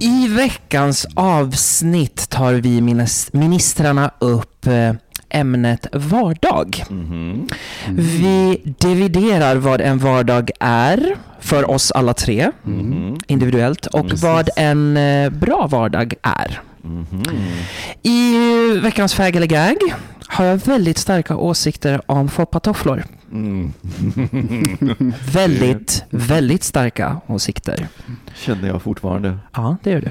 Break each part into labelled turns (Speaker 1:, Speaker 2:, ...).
Speaker 1: I veckans avsnitt tar vi minis- ministrarna upp eh, ämnet vardag. Vi dividerar vad en vardag är för oss alla tre individuellt och vad en eh, bra vardag är. I veckans fag eller gag har jag väldigt starka åsikter om foppatofflor. Väldigt, väldigt starka åsikter.
Speaker 2: Känner jag fortfarande.
Speaker 1: Ja, det gör du.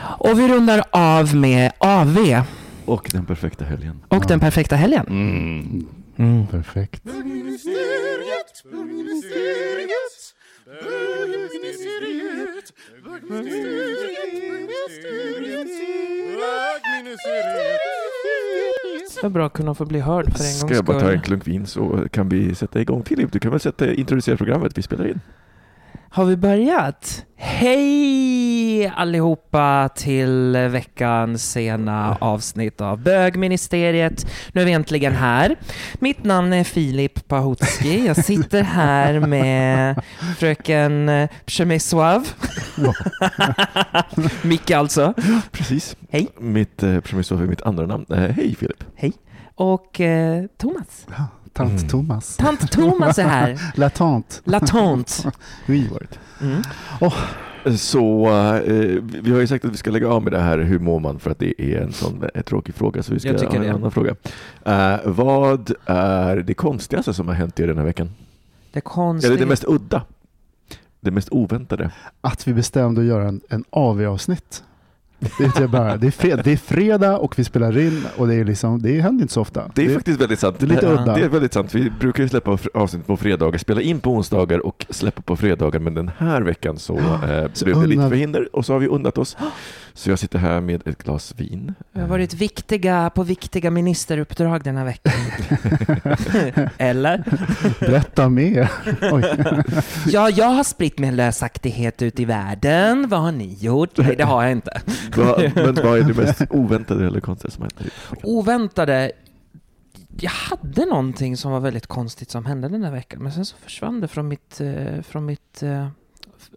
Speaker 1: Och vi rundar av med AV
Speaker 2: Och den perfekta helgen.
Speaker 1: och den perfekta helgen. Mm.
Speaker 3: Perfekt.
Speaker 1: Så bra att kunna få bli hörd för en
Speaker 2: Ska
Speaker 1: gångs
Speaker 2: jag bara ta en
Speaker 1: skull.
Speaker 2: klunk vin så kan vi sätta igång. Filip, du kan väl sätta, introducera programmet vi spelar in?
Speaker 1: Har vi börjat? Hej allihopa till veckans sena avsnitt av Bögministeriet. Nu är vi äntligen här. Mitt namn är Filip Pahotski. Jag sitter här med fröken Przemysław. Micke alltså.
Speaker 2: Precis.
Speaker 1: Hej.
Speaker 2: Mitt, eh, Przemysław är mitt andra namn. Eh, hej Filip.
Speaker 1: Och eh, Thomas.
Speaker 3: Tant
Speaker 2: Mm.
Speaker 3: Thomas.
Speaker 1: Tant Thomas är här.
Speaker 3: La tante.
Speaker 1: Latant.
Speaker 3: Oui.
Speaker 1: Mm.
Speaker 2: Så eh, vi har ju sagt att vi ska lägga av med det här hur mår man för att det är en sån eh, tråkig fråga. Så vi ska ha en
Speaker 1: det.
Speaker 2: annan fråga. Eh, vad är det konstigaste som har hänt er den här veckan?
Speaker 1: Det konstiga.
Speaker 2: Eller det mest udda? Det mest oväntade?
Speaker 3: Att vi bestämde att göra en, en AV-avsnitt. Det är, bara, det, är fred, det är fredag och vi spelar in och det, är liksom, det händer inte så ofta.
Speaker 2: Det är faktiskt väldigt sant.
Speaker 3: det är lite udda.
Speaker 2: Det är väldigt sant. Vi brukar ju släppa avsnitt på fredagar, spela in på onsdagar och släppa på fredagar. Men den här veckan så, eh,
Speaker 3: Så
Speaker 2: blev det lite förhinder och så har vi unnat oss. Så jag sitter här med ett glas vin.
Speaker 1: Vi har varit viktiga på viktiga ministeruppdrag den här veckan. Eller?
Speaker 3: Berätta mer. Oj.
Speaker 1: Ja, jag har spritt min lösaktighet ut i världen. Vad har ni gjort? Nej, det har jag inte.
Speaker 2: Vad- Men vad är det mest oväntade eller konstiga som hänt?
Speaker 1: Oväntade. Jag hade någonting som var väldigt konstigt som hände den här veckan, men sen så försvann det från mitt, eh, från mitt eh,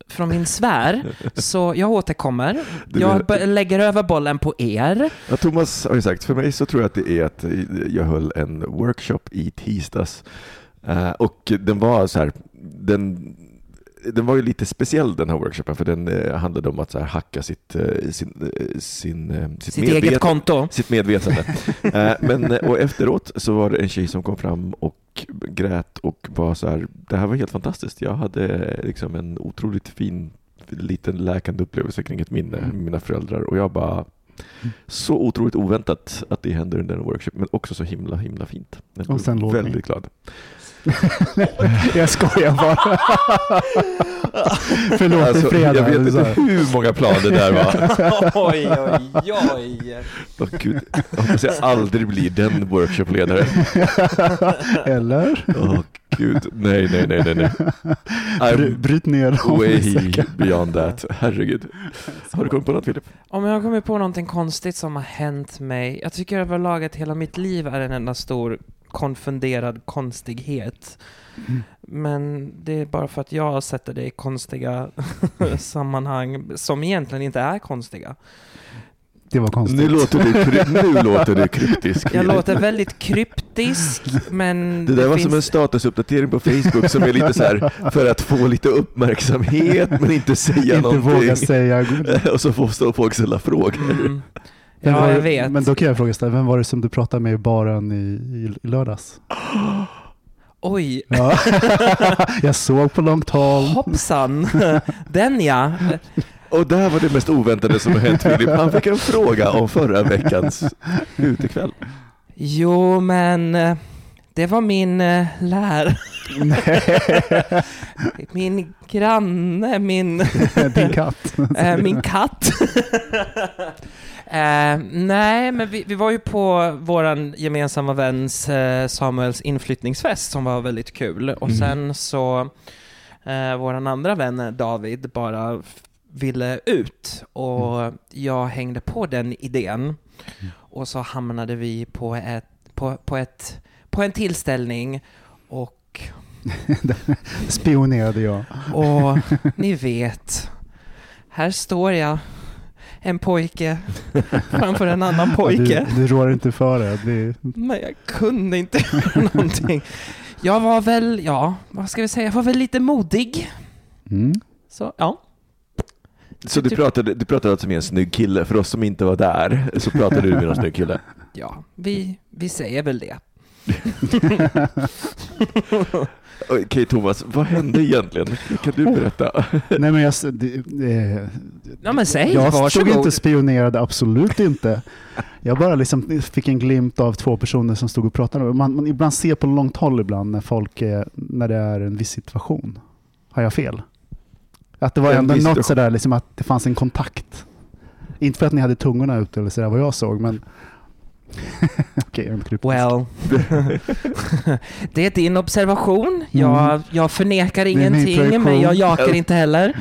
Speaker 1: från min sfär. Så jag återkommer. Jag lägger över bollen på er.
Speaker 2: Ja, Thomas har ju sagt, för mig så tror jag att det är att jag höll en workshop i tisdags Eh, och den var så här, den, den var ju lite speciell den här workshopen för den eh, handlade om att så här, hacka sitt, eh, sin, eh, sin, sitt,
Speaker 1: Sitt eget konto.
Speaker 2: Sitt medvetande. Men, och efteråt så var det en tjej som kom fram och grät och var så här, det här var helt fantastiskt. Jag hade liksom en otroligt fin liten läkande upplevelse kring ett minne med mina föräldrar och jag bara så otroligt oväntat att det händer under en workshop men också så himla himla fint. Jag
Speaker 3: Och sen
Speaker 2: väldigt glad.
Speaker 3: Jag skojar bara. Förlåt, är fredag.
Speaker 2: jag vet inte hur många plan det där var.
Speaker 1: Oj, oj, oj.
Speaker 2: Åh, Gud, jag hoppas jag aldrig blir den workshopledare.
Speaker 3: Eller?
Speaker 2: Åh, Gud, nej, nej, nej, nej, nej.
Speaker 3: Bry, bryt ner dem.
Speaker 2: way beyond that. Herregud. Har du kommit på något Filip?
Speaker 1: Om jag har kommit på någonting konstigt som har hänt mig. Jag tycker överlag att hela mitt liv är en enda stor konfunderad konstighet.
Speaker 3: Mm.
Speaker 1: Men det är bara för att jag sätter det i konstiga sammanhang som egentligen inte är konstiga.
Speaker 3: Det var konstigt.
Speaker 2: Nu låter du, nu låter du kryptisk.
Speaker 1: Jag låter väldigt kryptisk, men
Speaker 2: Det där var
Speaker 1: finns...
Speaker 2: som en statusuppdatering på Facebook som är lite så här för att få lite uppmärksamhet men inte säga
Speaker 3: Inte
Speaker 2: någonting.
Speaker 3: våga säga.
Speaker 2: Och så får folk ställa frågor.
Speaker 1: Mm.
Speaker 3: Vem var
Speaker 1: Ja, jag vet.
Speaker 3: Men då kan jag fråga istället, vem var det som du pratade med i baren i, i, i lördags?
Speaker 1: Oj,
Speaker 3: Ja. jag såg på långt håll.
Speaker 1: hoppsan! Den ja.
Speaker 2: Och där var det mest oväntade som har hänt Filip. Han fick en fråga om förra veckans utekväll.
Speaker 1: Jo, men eh, det var min eh, lär... min granne, min...
Speaker 3: Din katt.
Speaker 1: Eh, min katt. Eh, nej, men vi, vi var ju på våran gemensamma väns eh, Samuels inflyttningsfest som var väldigt kul. Och
Speaker 3: Mm.
Speaker 1: sen så, eh, våran andra vän David bara ville ut och jag hängde på den idén. Och så hamnade vi på ett, på, på ett, på en tillställning och
Speaker 3: Spionerade jag.
Speaker 1: och ni vet, här står jag, en pojke framför en annan pojke.
Speaker 3: Du, du rår inte för det. det.
Speaker 1: Men jag kunde inte göra någonting. Jag var väl, ja, vad ska vi säga, jag var väl lite modig.
Speaker 3: Mm.
Speaker 1: Så, ja.
Speaker 2: Så du pratade, du pratade alltså med en snygg kille. För oss som inte var där så pratade du med en snygg kille.
Speaker 1: Ja, vi, vi säger väl det.
Speaker 2: Okej Thomas, vad hände egentligen? Kan du berätta?
Speaker 3: Nej, men jag, det, det,
Speaker 1: Ja men säg,
Speaker 3: jag stod inte och spionerade, absolut inte. Jag bara liksom fick en glimt av två personer som stod och pratade. Man, man ibland ser på långt håll ibland när folk är, när det är en viss situation. Har jag fel? Att det var
Speaker 2: En
Speaker 3: ändå något
Speaker 2: situation.
Speaker 3: sådär, liksom att det fanns en kontakt. Inte för att ni hade tungorna ute eller sådär vad jag såg, men... Okej, jag är inte kryptisk.
Speaker 1: Well, det är din observation. Jag,
Speaker 3: Mm.
Speaker 1: jag förnekar ingenting, men jag jakar inte heller.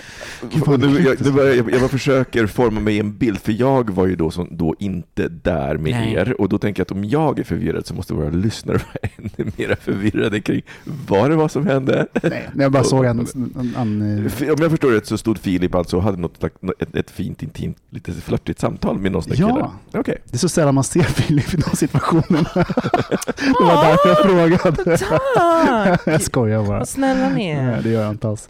Speaker 2: Och nu, jag, nu jag, jag försöker forma mig en bild, för jag var ju då, som, då inte där med
Speaker 1: Nej.
Speaker 2: er. Och då tänker jag att om jag är förvirrad så måste våra lyssnare vara ännu mer förvirrade kring vad det var som hände.
Speaker 3: Nej, jag bara såg en... en, en,
Speaker 2: Om jag förstår rätt så stod Filip alltså och hade något, ett, ett fint, intimt, lite flörtigt samtal med någon snygg
Speaker 3: Ja.
Speaker 2: kille. Okej.
Speaker 3: det är så sällan man ser Filip i de situationerna. det var därför jag frågade.
Speaker 1: Tack!
Speaker 3: jag skojar bara.
Speaker 1: Vad snälla ni är.
Speaker 3: Nej, det gör jag inte alls.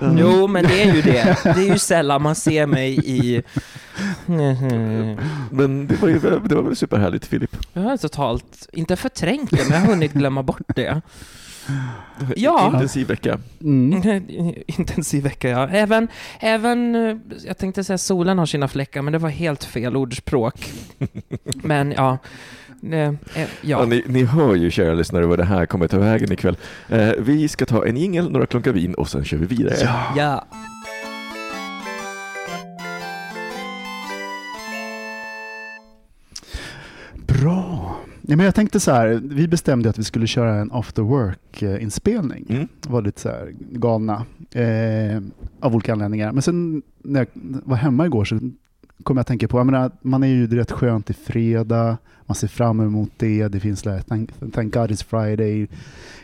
Speaker 1: Jo, men det är ju det. Det är ju sällan man ser mig i...
Speaker 2: Men det var, ju, det var väl superhärligt Filip.
Speaker 1: Jag har totalt, inte förträngt det, men jag har hunnit glömma bort det. Ja.
Speaker 2: Intensiv vecka.
Speaker 3: Mm.
Speaker 1: Intensiv vecka, ja. Även, även, eh, jag tänkte säga solen har sina fläckar, men det var helt fel ordspråk. Men ja, eh, eh,
Speaker 2: Ja.
Speaker 1: ja.
Speaker 2: ni, ni hör ju kära lyssnare vad det här kommer ta vägen ikväll. Eh, vi ska ta en jingel, några klunkar vin och sen kör vi vidare.
Speaker 1: ja.
Speaker 3: Bra. Ja, men jag tänkte så här, vi bestämde att vi skulle köra en after work-inspelning.
Speaker 2: Mm.
Speaker 3: var lite så här galna eh, av olika anledningar. Men sen när jag var hemma igår så kom jag att tänka på, jag menar, man är ju rätt skönt i fredag, man ser fram emot det, det finns där, thank, thank God it's Friday,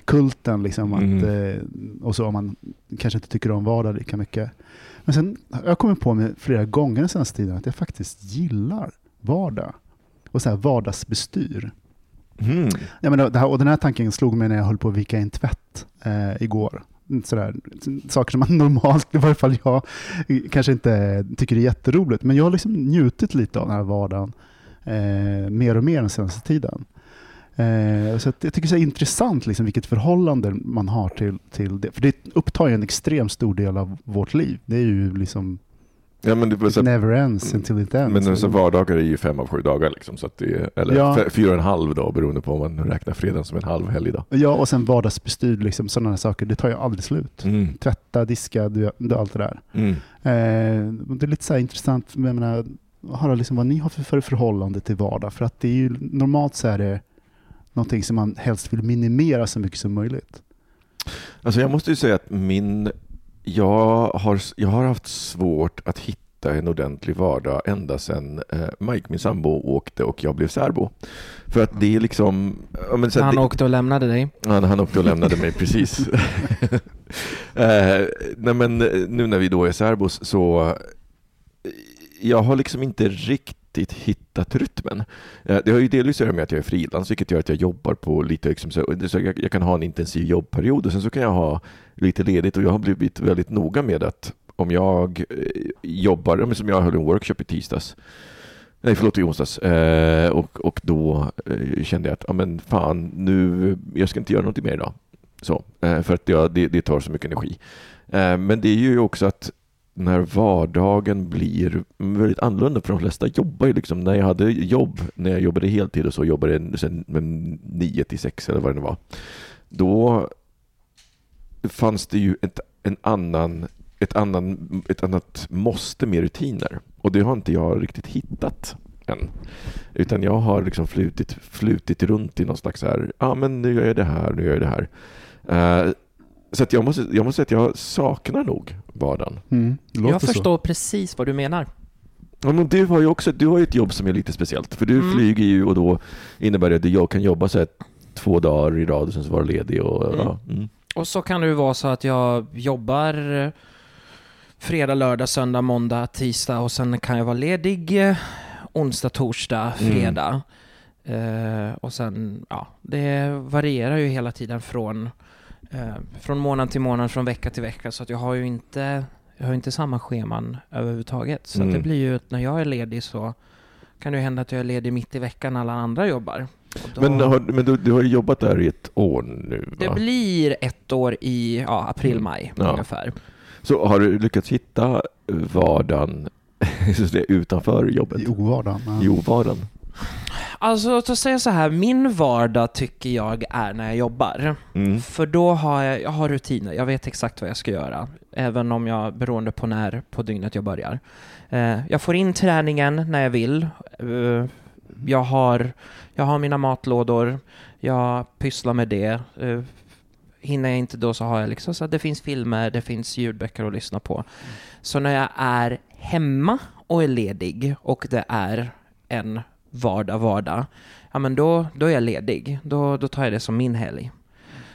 Speaker 3: kulten liksom. Att,
Speaker 2: Mm.
Speaker 3: eh, och så om man kanske inte tycker om vardag lika mycket. Men sen har jag kommit på mig flera gånger den senaste tiden att jag faktiskt gillar vardag och så här vardagsbestyr.
Speaker 2: Mm.
Speaker 3: Ja, men det här, och den här tanken slog mig när jag höll på att vika in tvätt eh, igår. Sådär, saker som man normalt, i varje fall jag, kanske inte tycker är jätteroligt. Men jag har liksom njutit lite av den här vardagen eh, mer och mer den senaste tiden. Eh, så att jag tycker det är intressant liksom, vilket förhållande man har till, till det. För det upptar ju en extremt stor del av vårt liv. Det är ju liksom,
Speaker 2: Ja, men det
Speaker 3: it
Speaker 2: så,
Speaker 3: never ends until it ends.
Speaker 2: men så vardagar är ju fem av sju dagar, liksom, så att det är, eller
Speaker 3: Ja.
Speaker 2: fyra och en halv dag beroende på om man räknar fredagen som en halv helgdag.
Speaker 3: Ja, och sen vardagsbestyr, liksom, sådana saker, det tar ju aldrig slut.
Speaker 2: Mm.
Speaker 3: Tvätta, diska, du, du, allt det där.
Speaker 2: Mm.
Speaker 3: Eh, det är lite så intressant jag menar, att höra liksom vad ni har för, för förhållande till vardag. För att det är ju, normalt så är det någonting som man helst vill minimera så mycket som möjligt.
Speaker 2: Alltså jag måste ju säga att min, jag har, jag har haft svårt att hitta en ordentlig vardag ända sedan eh, Mike, min sambo, åkte och jag blev särbo. För att det är liksom... Men så
Speaker 1: Han
Speaker 2: det,
Speaker 1: åkte och lämnade dig.
Speaker 2: Ja, han åkte och lämnade mig, precis. eh, nej men nu när vi då är särbos så jag har liksom inte riktigt hittat rytmen. Eh, det har ju delvis att göra med att jag är frilans, vilket gör att jag jobbar på lite, liksom, så, jag, jag kan ha en intensiv jobbperiod och sen så kan jag ha lite ledigt och jag har blivit väldigt noga med att om jag eh, jobbar, som jag höll en workshop i tisdags, Nej, förlåt, i onsdags. Eh, och, och då eh, kände jag att, ja men fan, nu, jag ska inte göra någonting mer idag. Så, eh, för att jag, det, det tar så mycket energi. Eh, men det är ju också att när vardagen blir väldigt annorlunda, för de flesta jobbar ju liksom, när jag hade jobb, när jag jobbade heltid och så jobbade jag sen, men 9 till 6 eller vad det nu var, då fanns det ju ett, en annan, ett, annan, ett annat måste med rutiner. Och det har inte jag riktigt hittat än. Utan jag har liksom flutit, flutit runt i någon slags så här, ja ah, men nu gör jag det här, nu gör jag det här. Uh, så att jag, måste, jag måste säga att jag saknar nog vardagen.
Speaker 3: Mm,
Speaker 1: Jag
Speaker 3: så.
Speaker 1: förstår precis vad du menar.
Speaker 2: Ja, men du har ju också du har ju ett jobb som är lite speciellt. För du
Speaker 1: Mm.
Speaker 2: flyger ju och då innebär det att jag kan jobba så här två dagar i rad och sen så vara ledig. Och,
Speaker 1: Mm.
Speaker 2: ja, mm.
Speaker 1: Och så kan det ju vara så att jag jobbar eh, fredag, lördag, söndag, måndag, tisdag och sen kan jag vara ledig eh, onsdag, torsdag,
Speaker 2: Mm.
Speaker 1: fredag. Eh, och sen, ja, det varierar ju hela tiden från, eh, från månad till månad, från vecka till vecka. Så att jag har ju inte, jag har inte samma scheman överhuvudtaget. Så att
Speaker 2: Mm.
Speaker 1: det blir ju att när jag är ledig så kan det ju hända att jag är ledig mitt i veckan när alla andra jobbar. Då-
Speaker 2: Men, har, men du, du har ju jobbat där i ett år nu
Speaker 1: det
Speaker 2: va?
Speaker 1: blir ett år i ja, april, maj
Speaker 2: Ja.
Speaker 1: ungefär.
Speaker 2: Så har du lyckats hitta vardagen utanför jobbet?
Speaker 3: I ovardagen. ja.
Speaker 2: Jo,
Speaker 1: Alltså, att säga så här, min vardag tycker jag är när jag jobbar.
Speaker 2: Mm.
Speaker 1: För då har jag, jag har rutiner, jag vet exakt vad jag ska göra. Även om jag, beroende på när på dygnet jag börjar. Eh, jag får in träningen när jag vill. Eh, jag, har, jag har mina matlådor, jag pysslar med det. Eh, hinner jag inte då så har jag liksom så att det finns filmer, det finns ljudböcker att lyssna på. Så när jag är hemma och är ledig och det är en vardag, vardag, ja men då, då är jag ledig. Då, då tar jag det som min helg.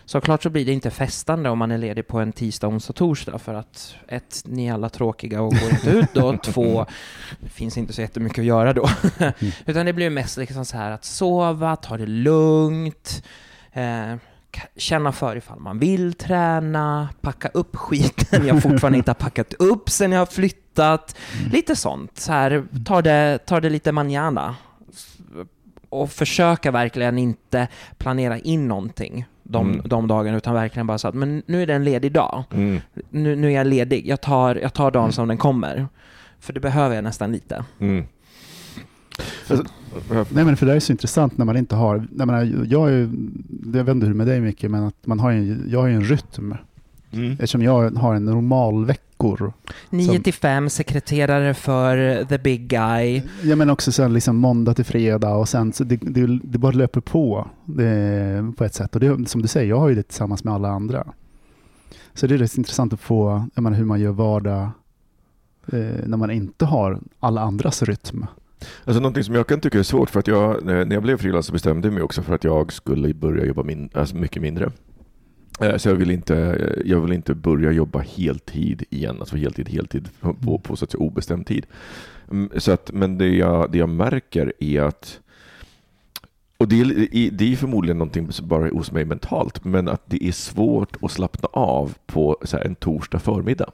Speaker 1: Såklart så blir det inte festande om man är ledig på en tisdag, onsdag, torsdag för att ett, ni är alla tråkiga och går inte ut då. Två, det finns inte så jättemycket att göra då. Utan det blir mest liksom så här att sova, ta det lugnt, eh, känna för ifall man vill träna, packa upp skiten jag fortfarande inte har packat upp sen jag har flyttat. Lite sånt. Så här, ta det, ta det lite manjana. Och försöka verkligen inte planera in någonting de,
Speaker 2: Mm.
Speaker 1: de dagarna, utan verkligen bara så att men nu är det en ledig dag.
Speaker 2: Mm.
Speaker 1: Nu, nu är jag ledig. Jag tar, jag tar dagen som den kommer. För det behöver jag nästan lite.
Speaker 2: Mm. Alltså,
Speaker 3: Nej men för det är så intressant när man inte har, jag, menar, jag, är, ju- jag vet inte hur det är med dig mycket, men att man har en- jag har ju en rytm.
Speaker 2: Mm.
Speaker 3: Eftersom jag har en normal veckor.
Speaker 1: 9
Speaker 3: Som-
Speaker 1: till 5, sekreterare för the big guy.
Speaker 3: Jag menar också sen liksom måndag till fredag och sen så det, det, det bara löper på det, på ett sätt. Och det, som du säger, jag har ju det tillsammans med alla andra. Så det är rätt intressant att få jag menar, hur man gör vardag eh, när man inte har alla andras rytm.
Speaker 2: Alltså någonting som jag kan tycka är svårt för att jag, när jag blev frilans så bestämde jag mig också för att jag skulle börja jobba min, alltså mycket mindre. Eh, Så jag vill, inte, jag vill inte börja jobba heltid igen, alltså heltid, heltid på, på så att säga obestämd tid. Mm, Så att, men det jag, det jag märker är att och det är, det är förmodligen någonting som bara är hos mig mentalt, men att det är svårt att slappna av på här, en torsdag förmiddag.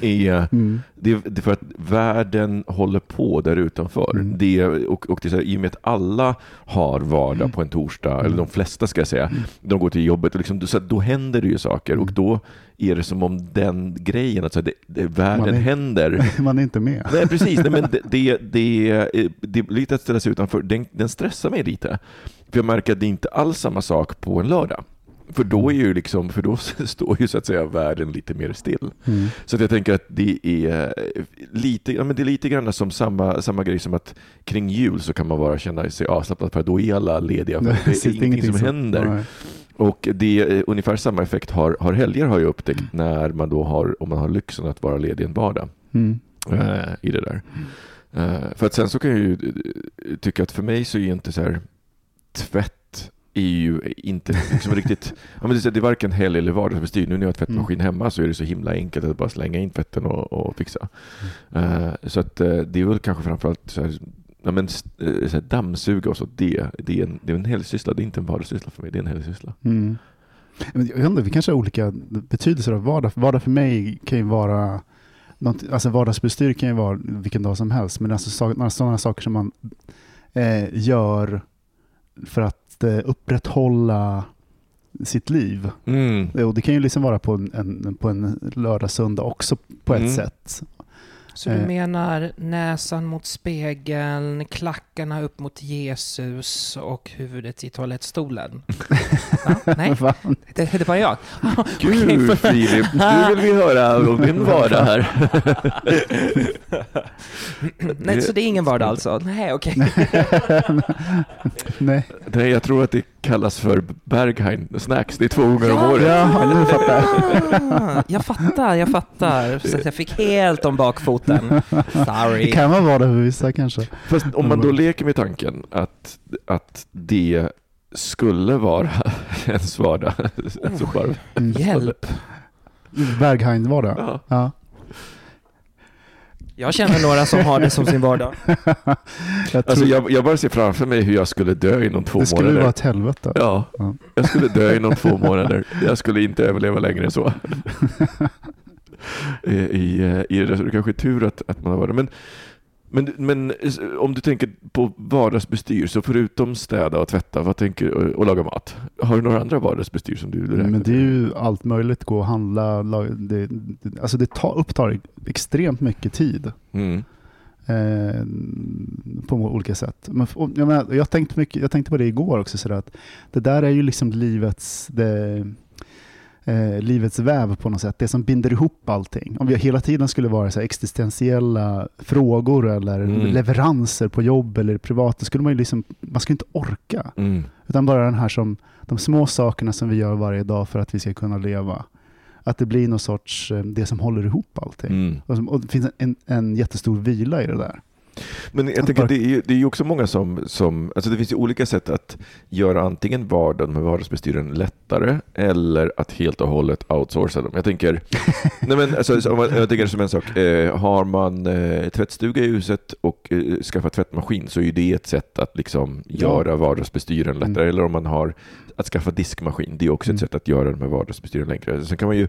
Speaker 2: Är,
Speaker 3: Mm.
Speaker 2: det, är- för att världen håller på där utanför.
Speaker 3: Mm.
Speaker 2: Det, och, och det är här, I och med att alla har vardag på en torsdag, eller de flesta ska jag säga, de går till jobbet, och liksom, så att då händer det ju saker och då är det som om den grejen, att så här, det, det, världen
Speaker 3: Man är-
Speaker 2: händer.
Speaker 3: Man är inte med.
Speaker 2: Nej, precis. Nej, men det, det, det, det är lite att ställa sig utanför. Den, den stressar mig lite. För jag märker att det inte alls samma sak på en lördag. För då är ju liksom, för då står ju så att säga världen lite mer still.
Speaker 3: Mm.
Speaker 2: Så jag tänker att det är lite, ja, men det är lite grann som samma, samma grej som att kring jul så kan man bara känna sig avslappnad för då är alla lediga. Det är ingenting som händer.
Speaker 3: Nej.
Speaker 2: Och det är ungefär samma effekt har, har helger har jag upptäckt när man då har, om man har lyxen att vara ledig en vardag
Speaker 3: Mm.
Speaker 2: eh, i det där. Eh, för att sen så kan jag ju eh, tycka att för mig så är ju inte så här tvätt är ju inte liksom riktigt, ja, men det, är, varken helg eller vardagsbestyr. Nu när jag har tvättmaskin hemma så är det så himla enkelt att bara slänga in tvätten och, och fixa. Eh, så att eh, det är väl kanske framförallt så här, ja, men, eh, så här, dammsuga och så, det, det, är en, det är en helgsyssla, det är inte en vardagssyssla för mig, det är en helgsyssla.
Speaker 3: Mm. Jag vet inte, vi kanske har olika betydelser av vardag. Vardag för mig kan ju vara något, alltså vardagsbestyr kan ju vara vilken dag som helst, men alltså sådana saker som man eh, gör för att eh, upprätthålla sitt liv.
Speaker 2: Mm.
Speaker 3: Och det kan ju liksom vara på en, en, på en lördag, söndag också på ett
Speaker 2: Mm.
Speaker 3: sätt.
Speaker 1: Så du
Speaker 3: Eh.
Speaker 1: menar näsan mot spegeln, klackarna upp mot Jesus och huvudet i toalettstolen? Va? Nej, det, det var jag.
Speaker 2: Gud
Speaker 1: för-
Speaker 2: Filip, nu vill vi höra om din vardag här.
Speaker 1: Nej, så det är ingen vardag alltså? Nej, okej.
Speaker 3: Nej.
Speaker 2: Nej, jag tror att det kallas för Berghain Snacks. Det är två gånger om året.
Speaker 3: Ja, nu fattar jag.
Speaker 1: Jag fattar, jag fattar. Så att jag fick helt om bakfoten.
Speaker 3: Det
Speaker 1: Sorry.
Speaker 3: kan vara vardag för vissa kanske.
Speaker 2: Fast om man då leker med tanken att, att det skulle vara ens vardag. Alltså bara,
Speaker 3: Mm.
Speaker 1: Hjälp.
Speaker 3: Berghain-vardag.
Speaker 2: ja.
Speaker 3: Ja.
Speaker 1: Jag känner några som har det som sin vardag.
Speaker 3: Jag
Speaker 2: Alltså jag, jag bara ser framför mig hur jag skulle dö inom två
Speaker 3: det skulle
Speaker 2: månader.
Speaker 3: vara ett helvete.
Speaker 2: Ja,
Speaker 3: Ja.
Speaker 2: jag skulle dö inom två månader. Jag skulle inte överleva längre än så. I, i, i det, där, så det kanske är tur att, att man har varit men, men, men om du tänker på vardagsbestyr, så förutom städa och tvätta vad tänker, och laga mat, har du några andra vardagsbestyr som du räknar
Speaker 3: Men det är ju allt möjligt, gå och handla. Det, alltså det tar, upptar extremt mycket tid
Speaker 2: Mm.
Speaker 3: eh, på olika sätt. Men, och, jag, menar, jag, tänkte mycket, jag tänkte på det igår också, så att det där är ju liksom livets, det, eh, livets väv på något sätt. Det som binder ihop allting. Om vi hela tiden skulle vara så existentiella frågor eller
Speaker 2: Mm.
Speaker 3: leveranser på jobb eller privat, då skulle man ju liksom, man skulle inte orka.
Speaker 2: Mm.
Speaker 3: Utan bara den här som, de små sakerna som vi gör varje dag för att vi ska kunna leva. Att det blir någon sorts, eh, det som håller ihop allting.
Speaker 2: Mm.
Speaker 3: Och, och det finns en, en jättestor vila i det där.
Speaker 2: Men jag tänker, det är ju, det är också många som, som, alltså det finns ju olika sätt att göra antingen vardagen med vardagsbestyren lättare eller att helt och hållet outsourca dem. Jag tänker, nej men alltså, så om man, jag tänker som en sak, eh, har man eh, tvättstuga i huset och eh, skaffat tvättmaskin så är ju det ett sätt att liksom göra vardagsbestyren lättare.
Speaker 3: Mm.
Speaker 2: Eller om man har att skaffa diskmaskin, det är också ett
Speaker 3: Mm.
Speaker 2: sätt att göra de här vardagsbestyren längre. Sen kan man ju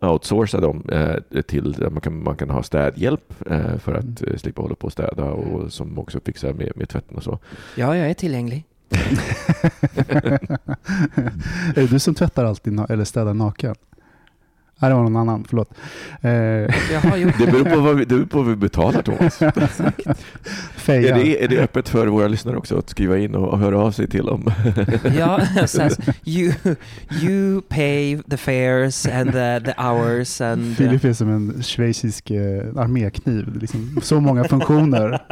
Speaker 2: outsourca dem eh, till, man kan, man kan ha städhjälp eh, för att eh, slippa hålla på och städa och som också fixar med, med tvätten och så.
Speaker 1: Ja, jag är tillgänglig.
Speaker 3: är det du som tvättar alltid eller städar naken? Nej, det var någon annan. Förlåt. Eh,
Speaker 2: Det beror på vad vi, det beror på vad vi betalar Thomas. Är det, är det öppet för våra lyssnare också att skriva in och, och höra av sig till om?
Speaker 1: Ja, här, you, you pay the fares and the, the hours and...
Speaker 3: Filip är som en schweizisk eh, armékniv. Liksom så många funktioner.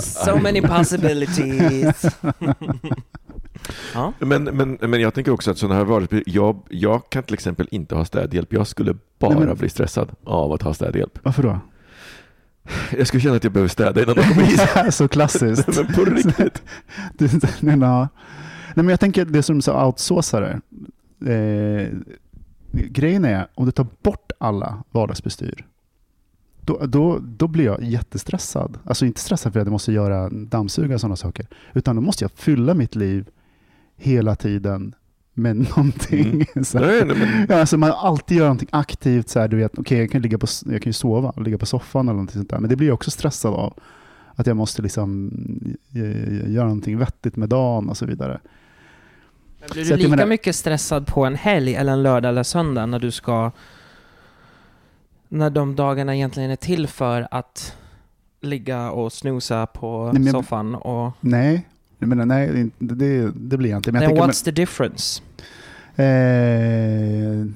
Speaker 1: So many possibilities. Ja.
Speaker 2: Men, men, men jag tänker också att sådana här varor, jag, jag kan till exempel inte ha städhjälp. Jag skulle bara
Speaker 3: Nej, men-
Speaker 2: bli stressad av att ha städhjälp.
Speaker 3: Varför då?
Speaker 2: Jag skulle känna att jag behöver städa innan de kommer hit.
Speaker 3: så klassiskt.
Speaker 2: Men på riktigt.
Speaker 3: Du, nej, nej. nej, men jag tänker det som så outsourcare. Eh, grejen är, om du tar bort alla vardagsbestyr, då, då, då blir jag jättestressad. Alltså inte stressad för att jag måste göra dammsuga och sådana saker, utan då måste jag fylla mitt liv hela tiden med någonting. Så här.
Speaker 2: Nej, nej, men,
Speaker 3: Ja, alltså man alltid gör någonting aktivt, så här, du vet, okej jag, kan ligga på, jag kan ju sova och ligga på soffan eller någonting sånt där, men det blir jag också stressad av. Att jag måste liksom eh, göra någonting vettigt med dagen och så vidare.
Speaker 1: Men blir
Speaker 3: Så
Speaker 1: du lika
Speaker 3: menar-
Speaker 1: mycket stressad på en helg eller en lördag eller söndag när du ska... När de dagarna egentligen är till för att ligga och snusa på
Speaker 3: Nej,
Speaker 1: soffan och...
Speaker 3: Nej, jag menar, nej det, det, blir jag inte. Men jag
Speaker 1: Then what's the difference?
Speaker 3: Eh,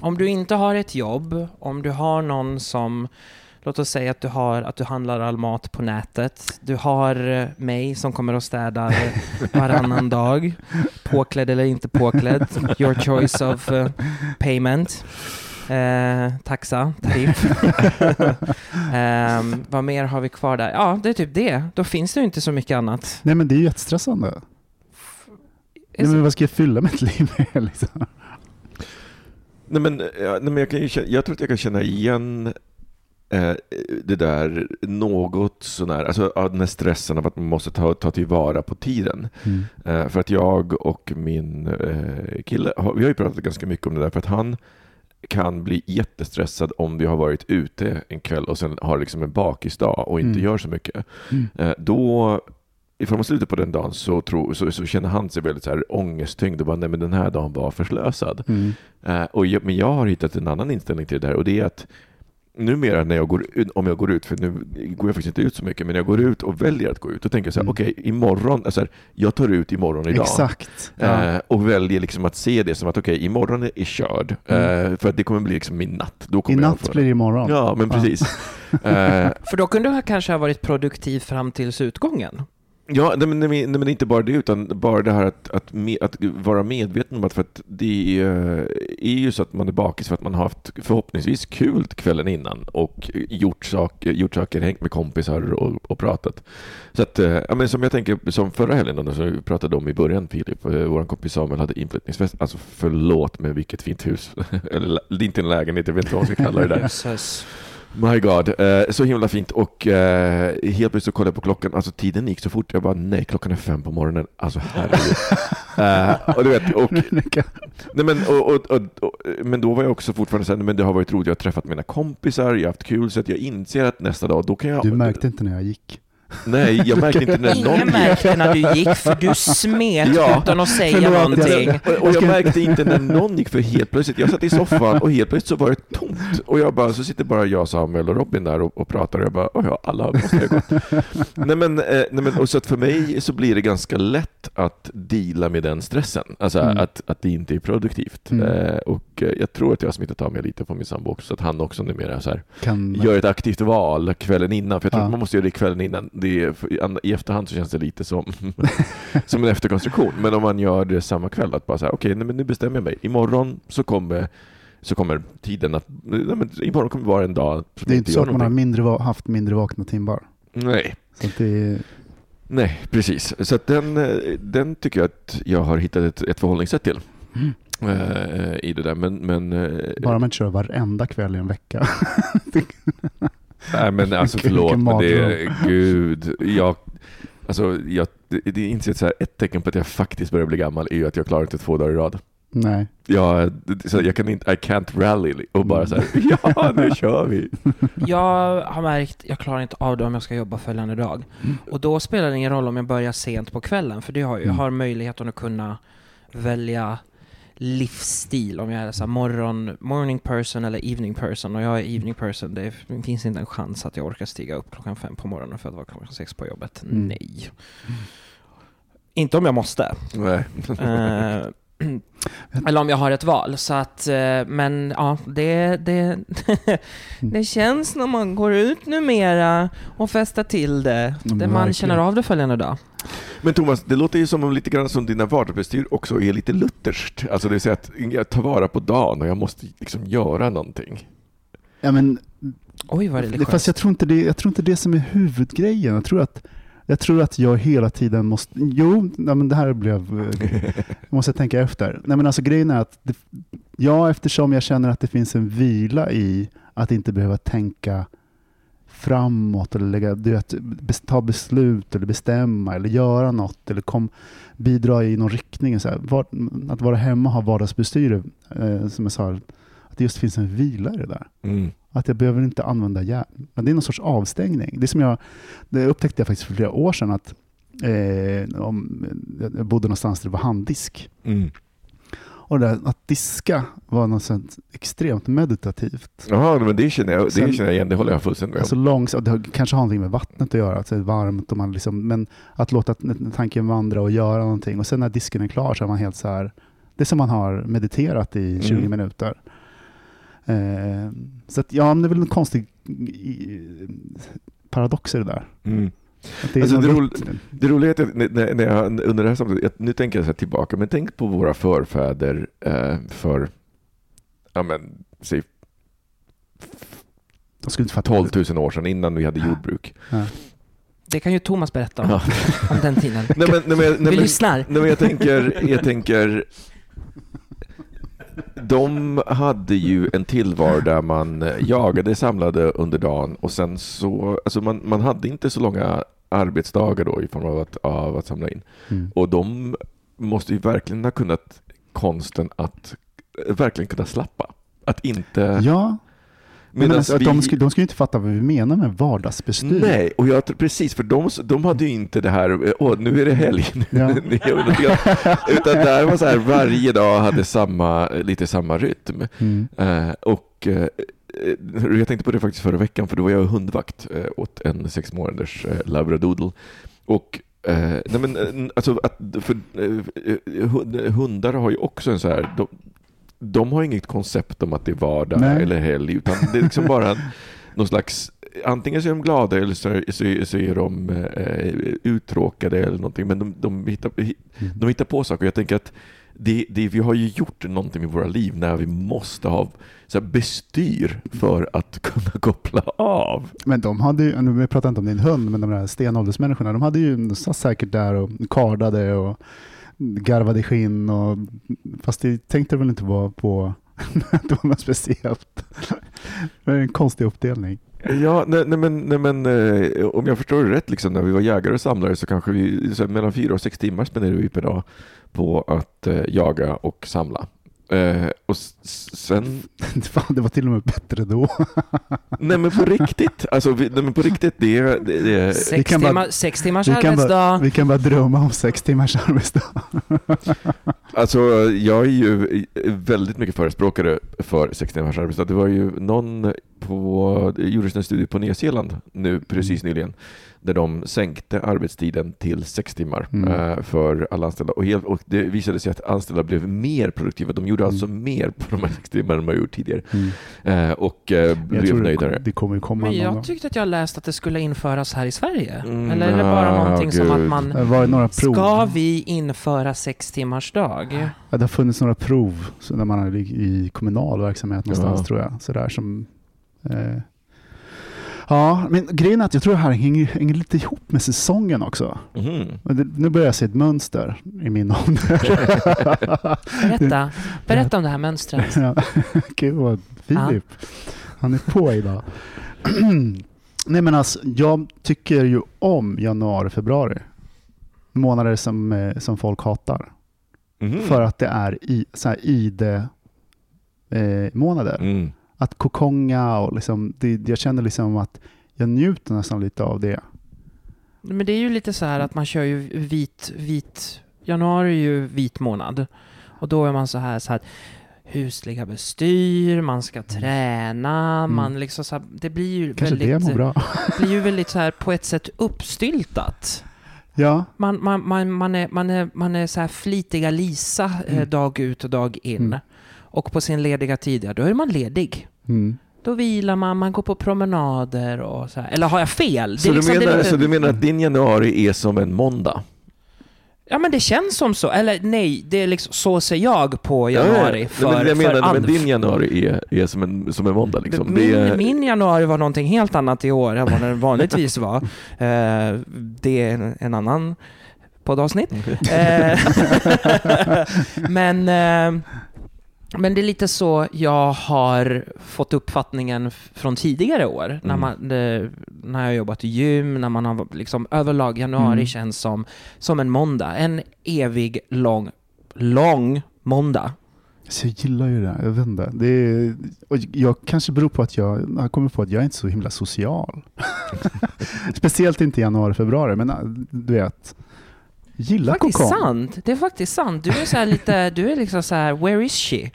Speaker 1: Om du inte har ett jobb, om du har någon som Låt oss säga att du, har, att du handlar all mat på nätet. Du har eh, mig som kommer och städar varannan dag. Påklädd eller inte påklädd. Your choice of eh, payment. Eh, taxa, tariff. Ehm, vad mer har vi kvar där? Ja, det är typ det. Då finns det ju inte så mycket annat.
Speaker 3: nej men det är ju jättestressande. Nej, men vad ska jag fylla mitt liv med liksom?
Speaker 2: Nej, men, ja, nej, men jag, kan ju, jag tror att jag kan känna igen eh, det där något sånär, alltså den här stressen av att man måste ta, ta tillvara på tiden.
Speaker 3: Mm.
Speaker 2: Eh, för att jag och min eh, kille, har, vi har ju pratat ganska mycket om det där, för att han kan bli jättestressad om vi har varit ute en kväll och sen har liksom en bakisdag och inte
Speaker 3: Mm.
Speaker 2: gör så mycket.
Speaker 3: Mm.
Speaker 2: Eh, då, ifall man slutar på den dagen så, tror, så, så känner han sig väldigt så här ångesttyngd och bara, nej men den här dagen var förslösad.
Speaker 3: Mm.
Speaker 2: Eh, och jag, men jag har hittat en annan inställning till det där och det är att numera när jag går ut, om jag går ut, för nu går jag faktiskt inte ut så mycket, men när jag går ut och väljer att gå ut, då tänker jag så här,
Speaker 3: Mm.
Speaker 2: okej, imorgon, alltså här, jag tar ut imorgon idag.
Speaker 3: Exakt. Ja.
Speaker 2: Eh, och väljer liksom att se det som att okej, imorgon är, är körd.
Speaker 3: Mm.
Speaker 2: Eh, för att det kommer bli liksom min natt. Då
Speaker 3: I
Speaker 2: kommer jag
Speaker 3: natt blir det imorgon.
Speaker 2: Ja, men
Speaker 3: Ja.
Speaker 2: precis. eh,
Speaker 1: För då kunde du kanske ha varit produktiv fram tills utgången.
Speaker 2: Ja, nej, men, nej, men nej, men inte bara det, utan bara det här att, att, att vara medveten om att, för att det är, är ju så att man är bakis för att man har haft förhoppningsvis kul kvällen innan och gjort, sak, gjort saker, hängt med kompisar och, och pratat. Så att, eh, ja, men som jag tänker, som förra helgen då, som vi pratade om i början, Filip, eh, vår kompis Samuel hade inflyttningsfest. Alltså förlåt men vilket fint hus. Eller det är inte en lägenhet, jag vet inte vad man ska kalla det där. My God, eh, så himla fint. Och eh, helt plötsligt så kollade jag på klockan, alltså tiden gick så fort, jag bara nej, klockan är fem på morgonen, alltså herregud. eh, och du vet, och, nej, men, och, och, och, men då var jag också fortfarande såhär, men det har varit roligt, jag har träffat mina kompisar, jag har haft kul, så att jag inser att nästa dag, då kan jag...
Speaker 3: Du märkte inte när jag gick.
Speaker 2: Nej, jag märkte inte när någon
Speaker 1: Ingen märkte när du gick för du smet
Speaker 2: Ja.
Speaker 1: utan att säga
Speaker 3: Förlåt,
Speaker 1: någonting.
Speaker 3: jag-
Speaker 2: Och, och jag märkte inte när någon gick för helt plötsligt. Jag satt i soffan och helt plötsligt så var det tomt. Och jag bara, så sitter bara jag, Samuel och Robin där och, och pratar och jag bara, oh ja, alla måste ha gått. nej men, eh, nej men och så att för mig så blir det ganska lätt att deala med den stressen. Alltså
Speaker 3: Mm.
Speaker 2: att, att det inte är produktivt.
Speaker 3: Mm.
Speaker 2: Eh, och eh, jag tror att jag har smittat av mig lite på min sambo också, så att han också numera så här,
Speaker 3: Kan,
Speaker 2: gör ett aktivt val kvällen innan. För jag tror
Speaker 3: Ja.
Speaker 2: att man måste göra det kvällen innan. Det I efterhand så känns det lite som, som en efterkonstruktion. Men om man gör det samma kväll, att bara säga okej, men nu bestämmer jag mig. Imorgon så kommer, så kommer tiden att, nej, men imorgon kommer vara en dag
Speaker 3: det är inte så att man har mindre, haft mindre vakna timmar.
Speaker 2: Nej,
Speaker 3: det
Speaker 2: nej, precis. Så den, den tycker jag att jag har hittat ett, ett förhållningssätt till. eh, I det där, men, men eh,
Speaker 3: bara man inte kör varenda kväll i en vecka.
Speaker 2: Nej men alltså förlåt, men det är, gud, jag, alltså jag, det, det är inte så här, ett tecken på att jag faktiskt börjar bli gammal är ju att jag klarar inte två dagar i rad.
Speaker 3: Nej.
Speaker 2: Jag, så jag kan inte, I can't rally och bara så här, ja nu kör vi.
Speaker 1: Jag har märkt, jag klarar inte av det om jag ska jobba följande dag. Och då spelar det ingen roll om jag börjar sent på kvällen, för det har ju, jag
Speaker 3: Mm.
Speaker 1: har möjligheten att kunna välja livsstil, om jag är så morgon, morning person eller evening person. Och jag är evening person, det finns inte en chans att jag orkar stiga upp klockan fem på morgonen för att vara klockan sex på jobbet.
Speaker 3: Mm.
Speaker 1: Nej. Inte om jag måste.
Speaker 2: Nej.
Speaker 1: Eller om jag har ett val. Så att, eh, men ja, det, det, det känns när man går ut numera och festar till det.
Speaker 3: men
Speaker 1: det man känner av det följande dag.
Speaker 2: Men Thomas, det låter ju som om lite grann som dina vardagsbestyr också är lite lutherskt. Alltså det vill säga att jag tar vara på dagen och jag måste liksom göra någonting.
Speaker 3: Ja, men,
Speaker 1: Oj, vad
Speaker 3: det,
Speaker 1: religiöst.
Speaker 3: fast jag tror, inte det, jag tror inte det som är huvudgrejen. Jag tror att jag, tror att jag hela tiden måste... Jo, nej, men det här blev... eh, Jag måste tänka efter. Nej, men alltså, grejen är att det, ja, eftersom jag känner att det finns en vila i att inte behöva tänka framåt eller lägga, du vet, ta beslut eller bestämma eller göra något eller kom, bidra i någon riktning. Så här. Var, att vara hemma och ha vardagsbestyr, eh, som jag sa, att det just finns en vila i det där.
Speaker 2: Mm.
Speaker 3: Att jag behöver inte använda hjärnan. Det är någon sorts avstängning. Det, som jag, det upptäckte jag faktiskt för flera år sedan. att eh, om, Jag bodde någonstans där det var handdisk.
Speaker 2: Mm.
Speaker 3: Och där, att diska var något sånt extremt meditativt.
Speaker 2: Jaha, men det känner, jag, det
Speaker 3: Sen-
Speaker 2: känner jag igen, det håller jag fullständigt med
Speaker 3: Alltså
Speaker 2: om.
Speaker 3: långsamt, det kanske har någonting med vattnet att göra, att det är varmt och man liksom, men att låta tanken vandra och göra någonting och sen när disken är klar så är man helt så här, Det är som man har mediterat i 20
Speaker 2: Mm.
Speaker 3: minuter. Eh, så att, ja, men det är väl en konstig paradox i det där.
Speaker 2: Mm.
Speaker 3: Det är
Speaker 2: Alltså, det roligt- Det roliga är att när, när jag, under det här samtalet, jag, nu tänker jag så här tillbaka, men tänk på våra förfäder eh, för, ja men, säg
Speaker 3: De skulle inte fatta
Speaker 2: 12 000 år sedan innan vi hade jordbruk.
Speaker 3: Ja.
Speaker 1: Det kan ju Thomas berätta om,
Speaker 2: Ja.
Speaker 1: om den tiden.
Speaker 2: Nej, men, nej, men, nej,
Speaker 1: Vi
Speaker 2: men,
Speaker 1: lyssnar.
Speaker 2: nej, men jag tänker, jag tänker, de hade ju en tillvaro där man jagade, samlade under dagen och sen så, alltså man, man hade inte så långa arbetsdagar då i form av att, av att samla in.
Speaker 3: Mm.
Speaker 2: Och de måste ju verkligen ha kunnat konsten att verkligen kunna slappa. Att inte...
Speaker 3: Ja, men alltså, att
Speaker 2: vi-
Speaker 3: de, skulle, de skulle inte fatta vad vi menar med vardagsbestyr.
Speaker 2: Nej, och jag, precis, för de, de hade ju inte det här, åh, nu är det helg, nu,
Speaker 3: Ja.
Speaker 2: nu gör vi något annat." utan där var så här, varje dag hade samma, lite samma rytm.
Speaker 3: Mm.
Speaker 2: Eh, och eh, jag tänkte på det faktiskt förra veckan, för då var jag hundvakt eh, åt en sex månaders eh, labradoodle. Och eh, nej men, alltså, att, för, hund- hundar har ju också en så här, de, de har inget koncept om att det är vardag
Speaker 3: Nej.
Speaker 2: eller helg, utan det är liksom bara någon slags Antingen så är de glada eller så, så, så är de eh, uttråkade eller någonting, men de, de, hittar, de hittar på saker. Jag tänker att det, det, vi har ju gjort någonting i våra liv när vi måste ha så här, bestyr för att kunna koppla av.
Speaker 3: Men de hade ju, nu vi pratar inte om din hund, men de där stenåldersmänniskorna, de hade ju de satt säkert där och kardade och garvade skinn och fast det tänkte väl inte vara på att det var något speciellt. Det är en konstig uppdelning.
Speaker 2: Ja, nej, nej, men, nej, men eh, om jag förstår det rätt, liksom, när vi var jägare och samlare så kanske vi så mellan fyra och sex timmar spenderade vi per dag på att eh, jaga och samla. Eh, och sen,
Speaker 3: Fan, det var till och med bättre då.
Speaker 2: nej men på riktigt, alltså, vi, nej, men på riktigt, det, är- det, det är-
Speaker 1: Sex,
Speaker 3: kan bara-
Speaker 1: timmar, sex timmars
Speaker 3: Vi kan,
Speaker 1: arbetsdag.
Speaker 3: bara, vi kan bara drömma om sex timmars arbetsdag.
Speaker 2: Alltså, jag är ju väldigt mycket förespråkare för sex timmars arbetsdag. Det var ju någon på, det gjordes en studie på Nya Zeeland nu precis nyligen, där de sänkte arbetstiden till sex timmar
Speaker 3: Mm.
Speaker 2: eh, för alla anställda. Och, helt, och det visade sig att anställda blev mer produktiva. De gjorde alltså mer på de här sex timmarna än de har gjort tidigare.
Speaker 3: Mm.
Speaker 2: Eh, och eh,
Speaker 3: Jag
Speaker 2: blev nöjdare.
Speaker 3: det kommer komma
Speaker 1: Men jag tyckte att jag läst att det skulle införas här i Sverige.
Speaker 2: Mm,
Speaker 1: Eller är det bara
Speaker 2: ah,
Speaker 1: någonting som att man...
Speaker 3: Det varit några prov.
Speaker 1: Ska vi införa sex timmars dag?
Speaker 3: Ja, det har funnits några prov så när man är i i kommunal verksamhet någonstans
Speaker 2: Ja.
Speaker 3: tror jag. Sådär som, eh, ja, men grejen är att jag tror det här hänger, hänger lite ihop med säsongen också. Men det, nu börjar jag se ett mönster i min ålder.
Speaker 1: Berätta. Berätta om det här mönstret.
Speaker 3: Ja, Gud vad Filip, han är på idag. Nej men alltså, jag tycker ju om januari, februari. Månader som, eh, som folk hatar.
Speaker 2: Mhm.
Speaker 3: För att det är i, så här ide eh, månader.
Speaker 2: Mm.
Speaker 3: Att kokonga och liksom, det, jag känner liksom att jag njuter nästan lite av det.
Speaker 1: Men det är ju lite så här att man kör ju vit, vit, januari är ju vit månad. Och då är man så här, så här husliga bestyr, man ska träna, man liksom så här, det blir ju
Speaker 3: Mm. Kanske det
Speaker 1: väldigt,
Speaker 3: mår bra.
Speaker 1: blir ju väldigt så här på ett sätt uppstyltat.
Speaker 3: Ja,
Speaker 1: Man, man, man, man, är, man, är, man är så här flitiga Lisa eh,
Speaker 3: Mm.
Speaker 1: dag ut och dag in.
Speaker 3: Mm.
Speaker 1: Och på sin lediga tid, ja, då är man ledig.
Speaker 3: mm.
Speaker 1: Då vilar man, man går på promenader och så här. Eller har jag fel?
Speaker 2: Så, du
Speaker 1: liksom-
Speaker 2: menar,
Speaker 1: det-
Speaker 2: så du menar att din januari är som en måndag?
Speaker 1: Ja men det känns som så. Eller nej, det är liksom, så ser jag på januari
Speaker 2: Ja,
Speaker 1: för,
Speaker 2: Nej, men jag
Speaker 1: för
Speaker 2: menar, men
Speaker 1: andra.
Speaker 2: din januari är, är som, en, som en måndag. Liksom.
Speaker 1: min,
Speaker 2: det är,
Speaker 1: min januari var någonting helt annat i år än vad den vanligtvis var. Eh, det är en, en annan poddavsnitt. Eh, men, eh, men det är lite så jag har fått uppfattningen från tidigare år. När,
Speaker 2: Mm.
Speaker 1: man, det, när jag har jobbat i gym, när man har liksom överlag januari
Speaker 3: Mm.
Speaker 1: känns som, som en måndag. En evig lång, lång måndag.
Speaker 3: Så jag gillar ju det. Jag vet inte. Det är, och jag kanske beror på att jag, jag kommer på att jag är inte så himla social. Speciellt inte i januari, februari. Men äh, du vet, Gillar
Speaker 1: faktiskt sant. Det är faktiskt sant. Du är så här lite, du är liksom så här, where is she?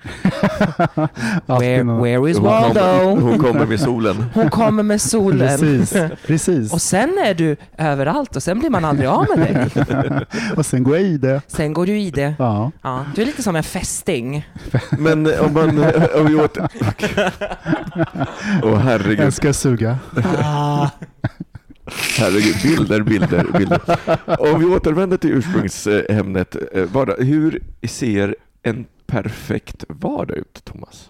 Speaker 1: Where, where is
Speaker 2: Hon
Speaker 1: Waldo?
Speaker 2: hon kommer med solen.
Speaker 1: Hon kommer med solen.
Speaker 3: Precis, precis.
Speaker 1: Och sen är du överallt och sen blir man aldrig av med dig.
Speaker 3: Och sen går jag i det.
Speaker 1: Sen går du i det.
Speaker 3: Ja.
Speaker 1: Ja, du är lite som en fästing.
Speaker 2: Men eh, om man... Om vi åter... Åh herregud.
Speaker 3: Jag ska suga.
Speaker 2: Herregud, bilder, bilder, bilder. Om vi återvänder till ursprungsämnet, eh, vardag. hur ser en perfekt vardag ut, Thomas?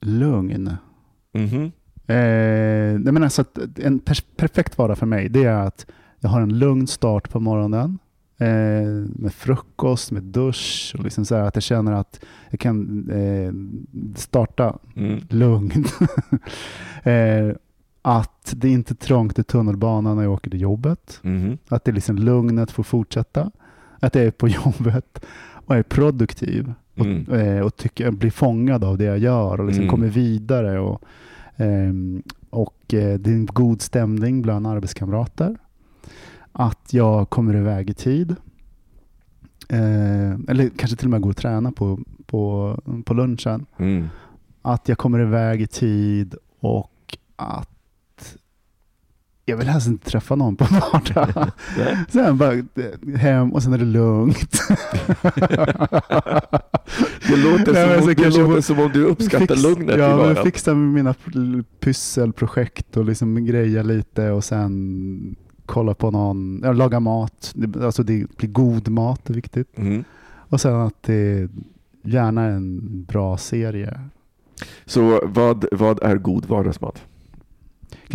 Speaker 3: Lugn.
Speaker 2: Mhm.
Speaker 3: Eh, nej men alltså en per- perfekt vardag för mig, det är att jag har en lugn start på morgonen. Eh, med frukost, med dusch och liksom så här att jag känner att jag kan eh, starta
Speaker 2: Mm.
Speaker 3: lugnt. att det inte är trångt i tunnelbanan när jag åker till jobbet.
Speaker 2: Mhm.
Speaker 3: Att det är liksom lugnet får fortsätta. Att jag är på jobbet och är produktiv. Och,
Speaker 2: Mm.
Speaker 3: eh, och tycker, blir fångad av det jag gör och liksom
Speaker 2: Mm.
Speaker 3: kommer vidare. Och, ehm, och eh, det är en god stämning bland arbetskamrater. Att jag kommer iväg i tid. Eh, eller kanske till och med går och tränar på, på, på lunchen.
Speaker 2: Mm.
Speaker 3: Att jag kommer iväg i tid och att jag vill helst inte träffa någon på vardag. Sen bara eh, hem och sen är det lugnt.
Speaker 2: Det låter,
Speaker 3: Nej,
Speaker 2: som, om, det låter som om du uppskattar
Speaker 3: Fix-
Speaker 2: lugnet
Speaker 3: ja,
Speaker 2: i vardagen.
Speaker 3: Fixa med mina p- pysselprojekt och liksom greja lite och sen kolla på någon, ja, laga mat. Alltså det blir god mat är viktigt.
Speaker 2: Mm.
Speaker 3: Och sen att det gärna är en bra serie.
Speaker 2: Så vad, vad är god vardagsmat?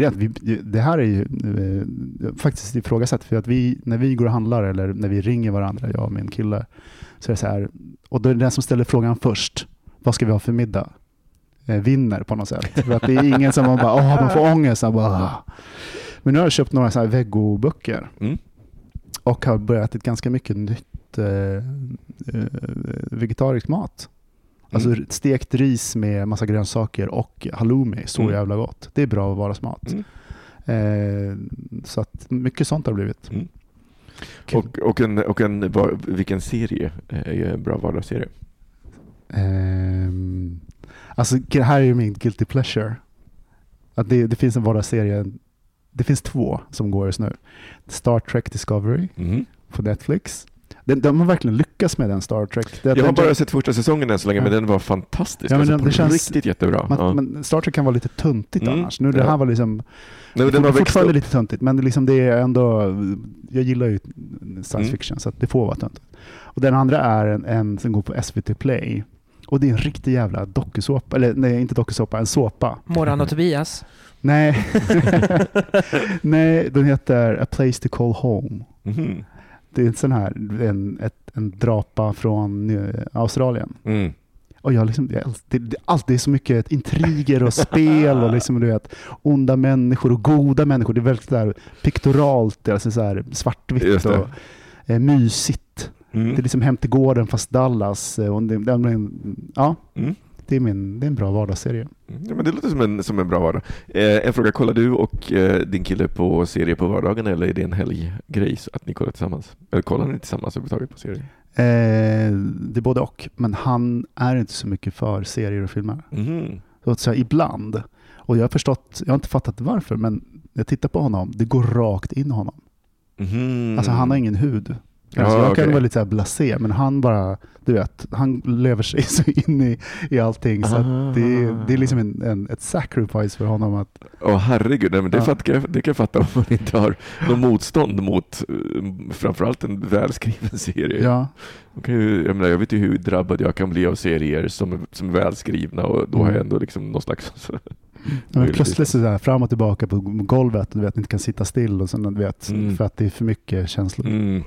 Speaker 3: Att vi, det här är ju eh, faktiskt ifrågasatt för att vi, när vi går och handlar eller när vi ringer varandra, jag och min kille, så är det så här, och då är det den som ställer frågan först, vad ska vi ha för middag? Eh, vinner på något sätt. För att det är ingen som man bara, åh, man får ångest. Man bara, "Ah." Men nu har jag köpt några så här vegoböcker
Speaker 2: Mm.
Speaker 3: och har börjat äta ganska mycket nytt eh, eh, vegetarisk mat. Alltså
Speaker 2: Mm.
Speaker 3: stekt ris med massa grönsaker och halloumi, så
Speaker 2: Mm.
Speaker 3: jävla gott. Det är bra vardagsmat.
Speaker 2: Mm.
Speaker 3: Eh, så att mycket sånt har blivit.
Speaker 2: Mm. Och, och, en, och en, var, vilken serie är en bra vardagsserie?
Speaker 3: Ehm, alltså det här är ju min guilty pleasure. Att det, det finns en vardagsserie, det finns två som går just nu. Star Trek Discovery
Speaker 2: Mhm.
Speaker 3: på Netflix. Den, de har verkligen lyckats med den Star Trek. Det,
Speaker 2: Jag har bara sett första säsongen än så länge,
Speaker 3: Ja.
Speaker 2: men den var fantastisk.
Speaker 3: Ja, men
Speaker 2: alltså,
Speaker 3: den- känns-
Speaker 2: riktigt jättebra.
Speaker 3: man,
Speaker 2: ja.
Speaker 3: men Star Trek kan vara lite tuntigt
Speaker 2: Mm,
Speaker 3: annars. Nu det
Speaker 2: ja.
Speaker 3: här var liksom,
Speaker 2: Nej, den växt
Speaker 3: fortfarande
Speaker 2: upp.
Speaker 3: lite tuntigt, men det, liksom det är ändå, jag gillar ju science
Speaker 2: Mm.
Speaker 3: fiction så att det får vara tuntigt. Och den andra är en, en som går på SVT Play. Och det är en riktig jävla dokusåpa, eller nej inte dokusåpa, en såpa.
Speaker 1: Morran och Tobias.
Speaker 3: Nej, nej den heter A Place to Call Home.
Speaker 2: Mhm.
Speaker 3: Det är en sån här, en, ett, en drapa från eh, Australien.
Speaker 2: Mm.
Speaker 3: Och jag liksom, jag, det, det, alltid är så mycket intriger och spel och liksom, du vet, onda människor och goda människor. Det är väldigt där piktoralt, alltså så här svartvitt och eh, mysigt.
Speaker 2: Mm.
Speaker 3: Det är liksom Hem till gården fast Dallas. eh, Och det, det, ja,
Speaker 2: Mm.
Speaker 3: Det, är min, det är en bra vardagsserie.
Speaker 2: Ja, men det låter som en, som en bra vardag. Eh, en fråga, kollar du och eh, din kille på serier på vardagen eller är det en helggrej så att ni kollar tillsammans? Eller kollar ni tillsammans överhuvudtaget på serier?
Speaker 3: Eh, det är både och, men han är inte så mycket för serier och filmer.
Speaker 2: Mhm.
Speaker 3: Så att säga, ibland, och jag har förstått, jag har inte fattat varför, men när jag tittar på honom, det går rakt in i honom.
Speaker 2: Mhm.
Speaker 3: Alltså han har ingen hud. Alltså, jag kan
Speaker 2: okej.
Speaker 3: vara lite så blasé, men han bara, du vet, han lever sig så in i, i allting. Så att det, är- det är liksom en, en, ett sacrifice för honom att
Speaker 2: Åh herregud, nej, men det,
Speaker 3: Ja.
Speaker 2: fatt, det kan jag fatta om man inte har något motstånd mot eh, framförallt en välskriven serie.
Speaker 3: ja,
Speaker 2: kan ju, jag, menar, jag vet ju hur drabbad jag kan bli av serier som, som är välskrivna och då har jag ändå liksom någon slags...
Speaker 3: men plötsligt så här fram och tillbaka på golvet du vet, inte kan sitta still och sen, du vet,
Speaker 2: Mm.
Speaker 3: för att det är för mycket känslor.
Speaker 2: Mm.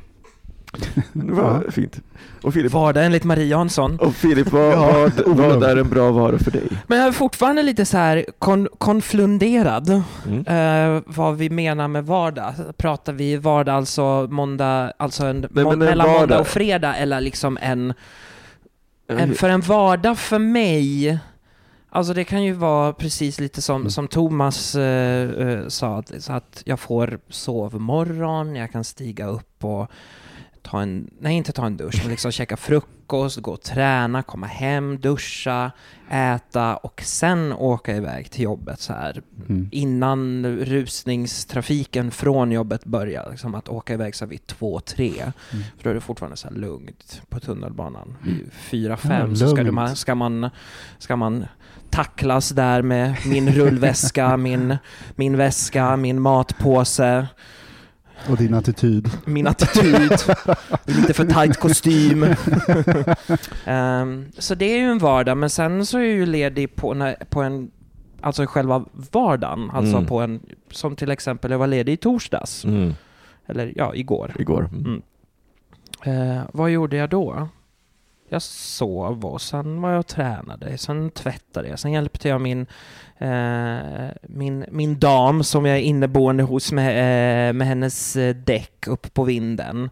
Speaker 2: Det var fint. Och Filip,
Speaker 1: Vardag enligt Marie Jansson.
Speaker 2: och Filip vad,
Speaker 3: Ja,
Speaker 2: vad, vad är en bra vara för dig?
Speaker 1: Men jag är fortfarande lite så här kon konflunderad
Speaker 2: Mm.
Speaker 1: eh, vad vi menar med vardag. Pratar vi vardag alltså måndag, alltså en,
Speaker 2: men
Speaker 1: må-
Speaker 2: en
Speaker 1: mellan måndag
Speaker 2: vardag.
Speaker 1: och fredag eller liksom en, en... För en vardag för mig Alltså det kan ju vara precis lite som,
Speaker 3: Mm.
Speaker 1: som Thomas eh, eh, sa, så att jag får sovmorgon, jag kan stiga upp och ta en, nej inte ta en dusch, men liksom käka frukost, gå och träna, komma hem, duscha, äta och sen åka iväg till jobbet så här
Speaker 3: Mm.
Speaker 1: innan rusningstrafiken från jobbet börjar, liksom att åka iväg så här vid två, tre.
Speaker 3: Mm.
Speaker 1: För då är det fortfarande så här lugnt på tunnelbanan. Vid fyra,
Speaker 3: Ja,
Speaker 1: fem så ska, man, ska, man, ska man tacklas där med min rullväska, min, min väska, min matpåse,
Speaker 3: Och din attityd.
Speaker 1: min attityd, lite för tight kostym. Ehm, så det är ju en vardag, men sen så är jag ju ledig på, när, på en, alltså själva vardagen, alltså
Speaker 2: Mm.
Speaker 1: på en, som till exempel jag var ledig i torsdags,
Speaker 2: Mm.
Speaker 1: eller ja, igår.
Speaker 2: Igår. Mm.
Speaker 1: Mm. Eh, vad gjorde jag då? Jag sov och sen var jag och tränade, sen tvättade jag, sen hjälpte jag min, eh, min, min dam som jag är inneboende hos med, eh, med hennes eh, däck upp på vinden.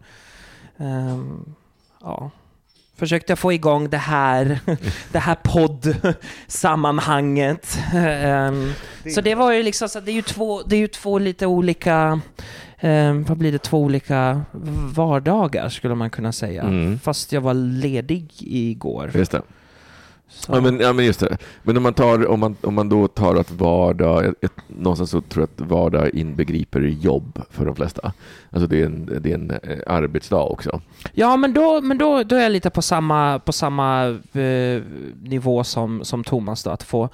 Speaker 1: Ehm, ja. Försökte jag få igång det här, det här poddsammanhanget. Ehm, så det var ju liksom, så det är ju två, det är ju två lite olika Eh, vad blir det? Två olika vardagar skulle man kunna säga.
Speaker 2: Mm.
Speaker 1: Fast jag var ledig igår.
Speaker 2: Just det.
Speaker 1: Så.
Speaker 2: Ja men, ja men just det. Men om man, tar, om man, om man då tar att vardag, ett, ett, någonstans så tror jag att vardag inbegriper jobb för de flesta. Alltså det är en, det är en eh, arbetsdag också.
Speaker 1: Ja, men då, men då, då är jag lite på samma, på samma eh, nivå som, som Thomas då. Att få,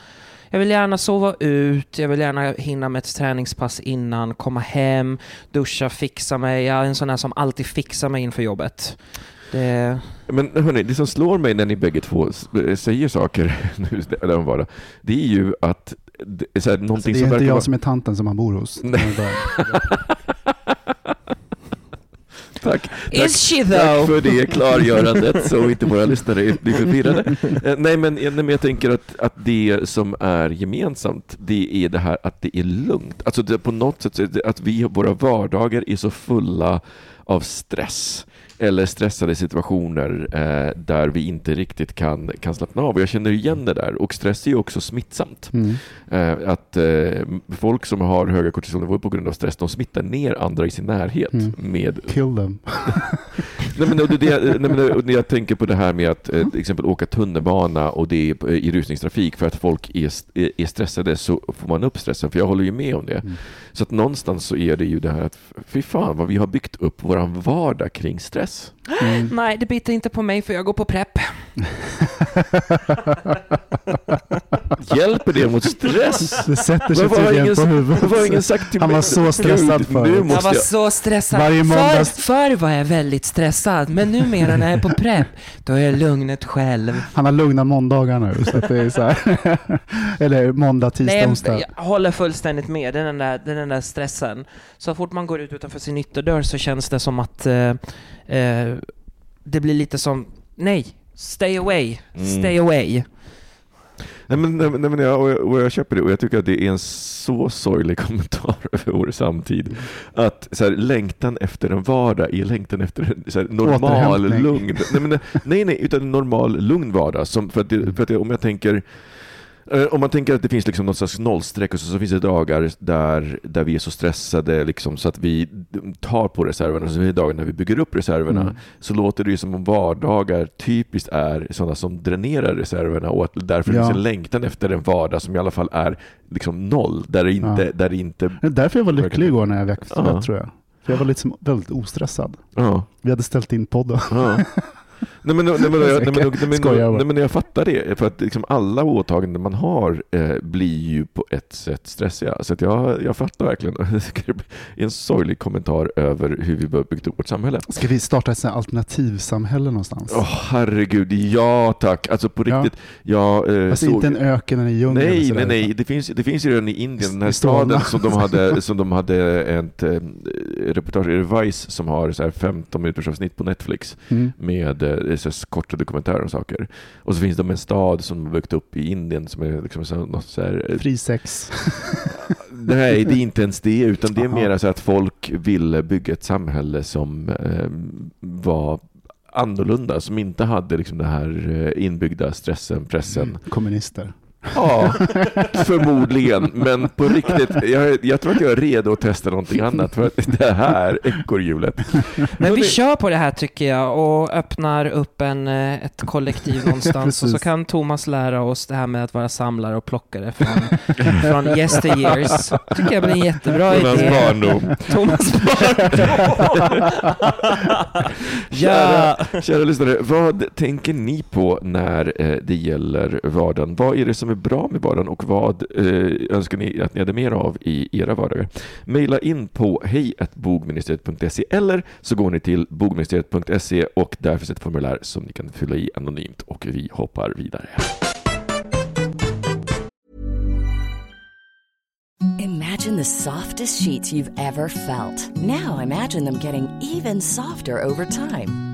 Speaker 1: jag vill gärna sova ut, jag vill gärna hinna med ett träningspass innan, komma hem, duscha, fixa mig. Jag är en sån här som alltid fixar mig inför jobbet. Det,
Speaker 2: Men hörni, det som slår mig när ni bägge två eh, säger saker nu, eller det är ju att det här,
Speaker 3: Alltså, det är
Speaker 2: som
Speaker 3: inte jag
Speaker 2: vara...
Speaker 3: som är tanten som han bor hos.
Speaker 2: Nej.
Speaker 3: Det är bara-
Speaker 2: Tack.
Speaker 1: Is she
Speaker 2: Tack
Speaker 1: though?
Speaker 2: för det klargörandet så inte våra lyssnare blir förvirrade. Eh, Nej men, nej, men jag tänker att, att det som är gemensamt det är det här att det är lugnt. Alltså det, på något sätt att vi, våra vardagar är så fulla av stress eller stressade situationer eh, där vi inte riktigt kan, kan slappna av. Jag känner igen det där. Och stress är ju också smittsamt.
Speaker 3: Mm.
Speaker 2: Eh, att eh, folk som har höga kortisolnivåer på grund av stress, de smittar ner andra i sin närhet
Speaker 3: Mm.
Speaker 2: med
Speaker 3: Kill them.
Speaker 2: Nej, men, det, det, nej, men, och när jag tänker på det här med att eh, till exempel åka tunnelbana och det är eh, i rusningstrafik för att folk är, är stressade så får man upp stressen, för jag håller ju med om det.
Speaker 3: Mm.
Speaker 2: Så att någonstans så är det ju det här att fy fan vad vi har byggt upp våran vardag kring stress.
Speaker 3: Mm.
Speaker 1: nej, det biter inte på mig för jag går på prepp.
Speaker 2: Hjälper det mot stress?
Speaker 3: Det sätter sig tydligen
Speaker 2: ingen,
Speaker 3: på
Speaker 2: varför har ingen
Speaker 3: huvudet.
Speaker 2: sagt till
Speaker 3: Han
Speaker 2: mig?
Speaker 3: var så stressad
Speaker 2: Gud,
Speaker 3: förut.
Speaker 2: Nu
Speaker 1: Jag
Speaker 2: måste
Speaker 1: var
Speaker 2: jag...
Speaker 1: så stressad.
Speaker 3: Varje måndags-
Speaker 1: Förr, förr var jag väldigt stressad, men numera när jag är på prepp, då är jag lugnet själv.
Speaker 3: Han har lugna måndagar nu. Så att det är så här. Eller måndag, tisdag,
Speaker 1: Nej,
Speaker 3: onsdag.
Speaker 1: jag håller fullständigt med. Den där, det är den där stressen. Så fort man går ut utanför sin ytterdörr så känns det som att eh, eh, det blir lite som, nej, stay away,
Speaker 2: Mm.
Speaker 1: stay away.
Speaker 2: Nej, men, nej, men- nej, men jag, och jag, och jag köper det och jag tycker att det är en så sorglig kommentar över vår samtid. Att så här, längtan efter en vardag är längtan efter en så här, normal, lugn. Nej, men, nej, nej, utan en normal, lugn vardag. Som, för att, det, för att det, om jag tänker om man tänker att det finns liksom något slags nollstreck och så, så finns det dagar där, där vi är så stressade liksom, så att vi tar på reserverna. Så finns det dagar när vi bygger upp reserverna.
Speaker 3: Mm.
Speaker 2: Så låter det ju som om vardagar typiskt är sådana som dränerar reserverna och att därför
Speaker 3: Ja.
Speaker 2: finns en längtan efter en vardag som i alla fall är liksom noll. Där det inte...
Speaker 3: Ja.
Speaker 2: Där det inte
Speaker 3: Det är därför jag var lycklig igår när jag väckte
Speaker 2: Ja.
Speaker 3: tror jag. För jag var liksom väldigt ostressad.
Speaker 2: ja,
Speaker 3: Vi hade ställt in podden.
Speaker 2: ja. Nej men, nej, men, nej, men, nej, men,
Speaker 3: Skojar bara.
Speaker 2: nej, men jag fattar det, för att liksom alla åtaganden man har eh, blir ju på ett sätt stressiga. Så jag, jag fattar verkligen. En sorglig kommentar över hur vi har byggt upp vårt samhälle.
Speaker 3: Ska vi starta ett alternativsamhälle någonstans?
Speaker 2: Åh herregud, ja tack. Alltså på
Speaker 3: Ja.
Speaker 2: riktigt. Jag eh,
Speaker 3: alltså
Speaker 2: såg...
Speaker 3: inte en öken eller en djungel.
Speaker 2: Nej, nej, nej. Det finns, det finns ju redan i Indien, den här staden som de hade, som de hade ett eh, reportage, är det Vice som har så här 15 minuters avsnitt på Netflix
Speaker 3: Mm.
Speaker 2: med eh, så korta dokumentärer och saker. Och så finns det en stad som de har byggt upp i Indien som är liksom så, något så här, eh,
Speaker 3: Fri sex.
Speaker 2: Nej, det är inte ens det, utan det är mer så att folk ville bygga ett samhälle som eh, var annorlunda, som inte hade liksom den här eh, inbyggda stressen, pressen.
Speaker 3: Kommunister.
Speaker 2: Ja, förmodligen. Men på riktigt, jag, jag tror att jag är redo att testa någonting annat. För att det här ekorrhjulet.
Speaker 1: Men vi kör på det här tycker jag och öppnar upp en, eh, ett kollektiv någonstans och så kan Thomas lära oss det här med att vara samlare och plockare från, från yesteryears. tycker jag blir en jättebra
Speaker 2: hans
Speaker 1: idé.
Speaker 2: barndom.
Speaker 1: Thomas barndom. ja.
Speaker 2: Kära, kära lyssnare, vad tänker ni på när eh, det gäller vardagen? Vad är det som är bra med vardagen och vad eh, önskar ni att ni hade mer av i era vardagar? Maila in på hejbogministeriet.se eller så går ni till bogministeriet.se och där finns ett formulär som ni kan fylla i anonymt och vi hoppar vidare.
Speaker 4: Imagine the softest sheets you've ever felt. Now imagine them getting even softer over time.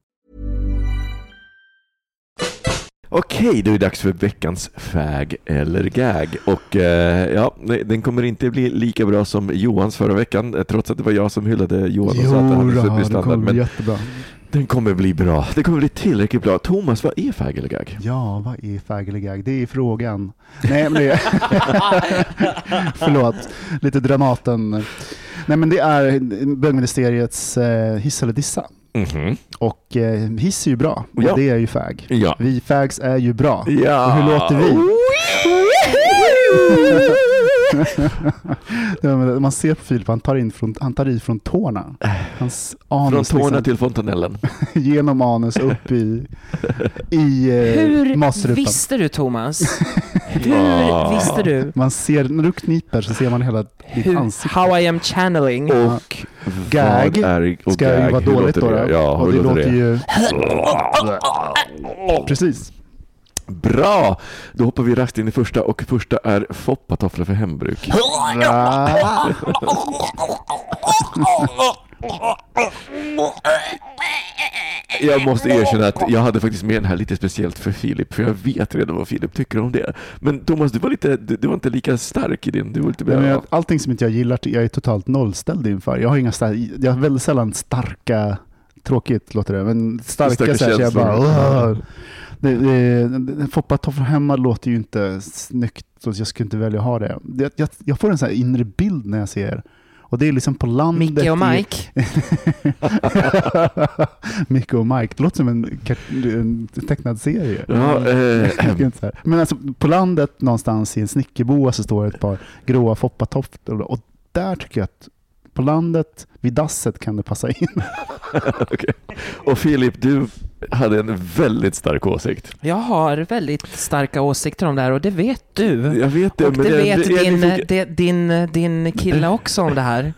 Speaker 2: Okej, då är det dags för veckans fag eller gag. Och eh, ja, den kommer inte bli lika bra som Johans förra veckan, eh, trots att det var jag som hyllade Johan och sa att han superstandard.
Speaker 3: det kommer bli
Speaker 2: Men
Speaker 3: jättebra.
Speaker 2: den kommer bli bra. Det kommer bli tillräckligt bra. Thomas, vad är fag eller gag?
Speaker 3: Ja, vad är fagelig Det är frågan. Nej, men det är... Förlåt, lite Dramaten. Nej, men det är bögministeriets eh, hiss eller dissa.
Speaker 2: Mhm.
Speaker 3: Och eh, hiss är ju bra, och
Speaker 2: Ja.
Speaker 3: det är ju fag.
Speaker 2: Ja.
Speaker 3: Vi fags är ju bra.
Speaker 2: Ja.
Speaker 3: Och hur låter vi? man ser på Filip, han tar, in från, han tar i från tårna. Hans anus
Speaker 2: Från tårna
Speaker 3: liksom,
Speaker 2: till fontanellen.
Speaker 3: genom anus upp i, i eh,
Speaker 1: Hur
Speaker 3: matstrupen.
Speaker 1: visste du Thomas? Hur visste du?
Speaker 3: Man ser, när du kniper så ser man hela ditt
Speaker 1: Hur,
Speaker 3: ansikte.
Speaker 1: how I am channeling.
Speaker 2: Och
Speaker 3: Gag
Speaker 2: är, och
Speaker 3: Ska
Speaker 2: gag,
Speaker 3: ju vara dåligt då.
Speaker 2: det? Ja,
Speaker 3: och det
Speaker 2: låter
Speaker 3: låter
Speaker 2: det?
Speaker 3: ju... Precis.
Speaker 2: Bra! Då hoppar vi raskt in i första och första är foppatofflor för hembruk. Jag måste erkänna att jag hade faktiskt med den här lite speciellt för Filip, för jag vet redan vad Filip tycker om det. Men Thomas, du var, lite, du, du var inte lika stark i din. Du var lite mer...
Speaker 3: jag- Allting som inte jag gillar, jag är totalt nollställd inför. Jag har inga star- jag har väldigt sällan starka, tråkigt låter det, men starka,
Speaker 2: Starka
Speaker 3: så, här, så jag
Speaker 2: känslor.
Speaker 3: bara... "Åh." Det, det, det, Foppatofflor hemma låter ju inte snyggt, så jag skulle inte välja att ha det. det jag, jag får en sån här inre bild när jag ser och det är liksom på landet.
Speaker 1: Micke och
Speaker 3: i-
Speaker 1: Mike.
Speaker 3: Micke och Mike. Det låter som en, en tecknad serie.
Speaker 2: Ja, eh,
Speaker 3: Inte så här. Men alltså på landet någonstans i en snickerboa så står det ett par gråa foppatofflor och där tycker jag att på landet vid dasset kan det passa in.
Speaker 2: Okej. Och Filip, du hade en väldigt stark åsikt.
Speaker 1: Jag har väldigt starka åsikter om det här och det vet du.
Speaker 2: Jag vet det,
Speaker 1: Och
Speaker 2: men
Speaker 1: det vet
Speaker 2: är
Speaker 1: din, det, din, din kille också om det här.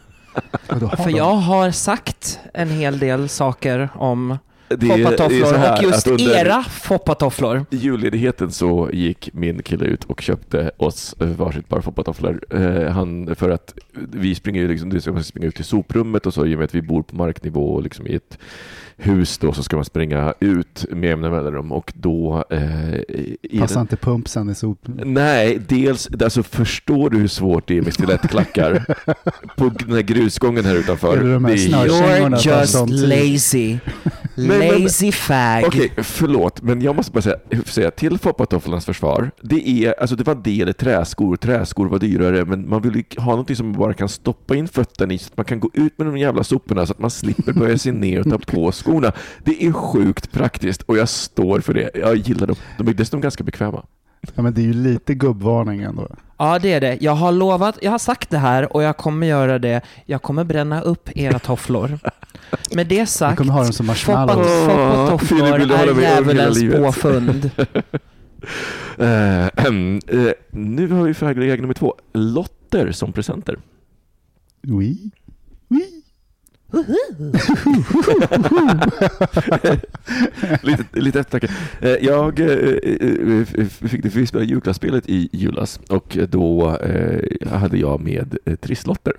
Speaker 1: För jag har sagt en hel del saker om
Speaker 2: Det är- är
Speaker 1: foppatofflor
Speaker 2: här
Speaker 1: och just era foppatofflor.
Speaker 2: I julledigheten så gick min kille ut och köpte oss varsitt par foppatofflor. Eh, han, för att vi springer ju liksom, det ska man springa ut till soprummet och så i och med att vi bor på marknivå och liksom i ett hus då så ska man springa ut med jämna mellanrum och då eh,
Speaker 3: Passar inte pumpsen i sop...
Speaker 2: Nej, dels, alltså förstår du hur svårt det är med stilettklackar på den här grusgången här utanför?
Speaker 3: Är det de här
Speaker 1: You're just lazy. Lazy fag.
Speaker 2: Okej, förlåt, men jag måste bara säga, säga till foppatofflornas försvar. Det, är, alltså det var del i träskor, träskor var dyrare, men man vill ju ha någonting som man bara kan stoppa in fötterna i så att man kan gå ut med de jävla soporna så att man slipper böja sig ner och ta på skorna. Det är sjukt praktiskt och jag står för det. Jag gillar dem. De är dessutom ganska bekväma.
Speaker 3: Ja, men det är ju lite gubbvarning ändå.
Speaker 1: Ja, det är det. Jag har lovat, jag har sagt det här och jag kommer göra det. Jag kommer bränna upp era tofflor. Med det sagt,
Speaker 3: kommer ha dem som marshmallows.
Speaker 1: foppa- foppatofflor
Speaker 2: hålla
Speaker 1: är djävulens påfund.
Speaker 2: Ehm, eh, nu har vi färgläge nummer två. Lotter som presenter.
Speaker 3: Oui. Oui.
Speaker 2: lite, lite eftertanke. Eh, Jag eh, eh, fick det för vi spelade julklappsspelet i julas och då hade jag med trisslotter.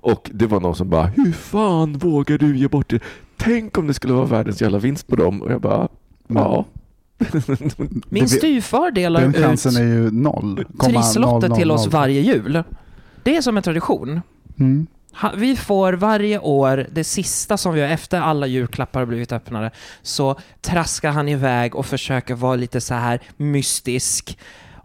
Speaker 2: Och det var någon som bara Hur fan vågar du ge bort det? Tänk om det skulle vara världens jävla vinst på dem. Och jag bara Ja.
Speaker 1: Min styvfar delar
Speaker 3: Den
Speaker 1: ut
Speaker 3: chansen är ju noll.
Speaker 1: Trisslotter till oss varje jul. Det är som en tradition.
Speaker 3: Mm.
Speaker 1: Vi får varje år, det sista som vi har efter alla julklappar har blivit öppnade, så traskar han iväg och försöker vara lite så här mystisk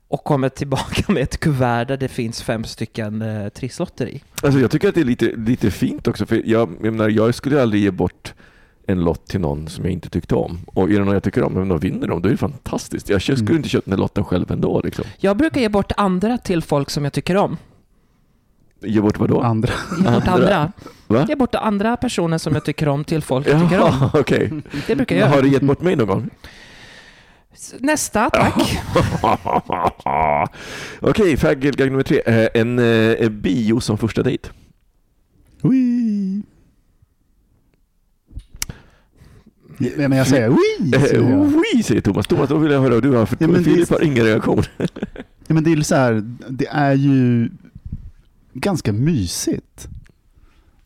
Speaker 1: och kommer tillbaka med ett kuvert där det finns fem stycken eh, trisslotter i.
Speaker 2: Alltså jag tycker att det är lite, lite fint också, för jag, jag, menar, jag skulle aldrig ge bort en lott till någon som jag inte tyckte om. Och är det någon jag tycker om, men de vinner de, då är det fantastiskt. Jag skulle
Speaker 3: Mm.
Speaker 2: inte köpt den här lotten själv ändå. Liksom.
Speaker 1: Jag brukar ge bort andra till folk som jag tycker om.
Speaker 2: Ge bort vad då?
Speaker 3: Andra.
Speaker 1: Ge bort
Speaker 2: Andra? Va?
Speaker 1: Ge bort andra personer som jag tycker om till folk jag tycker om.
Speaker 2: Jaha, okej.
Speaker 1: Det brukar jag
Speaker 2: Har
Speaker 1: göra.
Speaker 2: du gett bort mig någon gång?
Speaker 1: Nästa, tack.
Speaker 2: Okej, färgläge nummer tre. Eh, En eh, bio som första dejt.
Speaker 3: Oui. Ja, men jag säger oui.
Speaker 2: Eh,
Speaker 3: säger jag.
Speaker 2: Oui, säger Thomas. Thomas, då vill jag höra. Du har, för
Speaker 3: Ja, men det-
Speaker 2: Filip har ingen reaktion.
Speaker 3: Ja, men det är så här, det är ju ganska mysigt.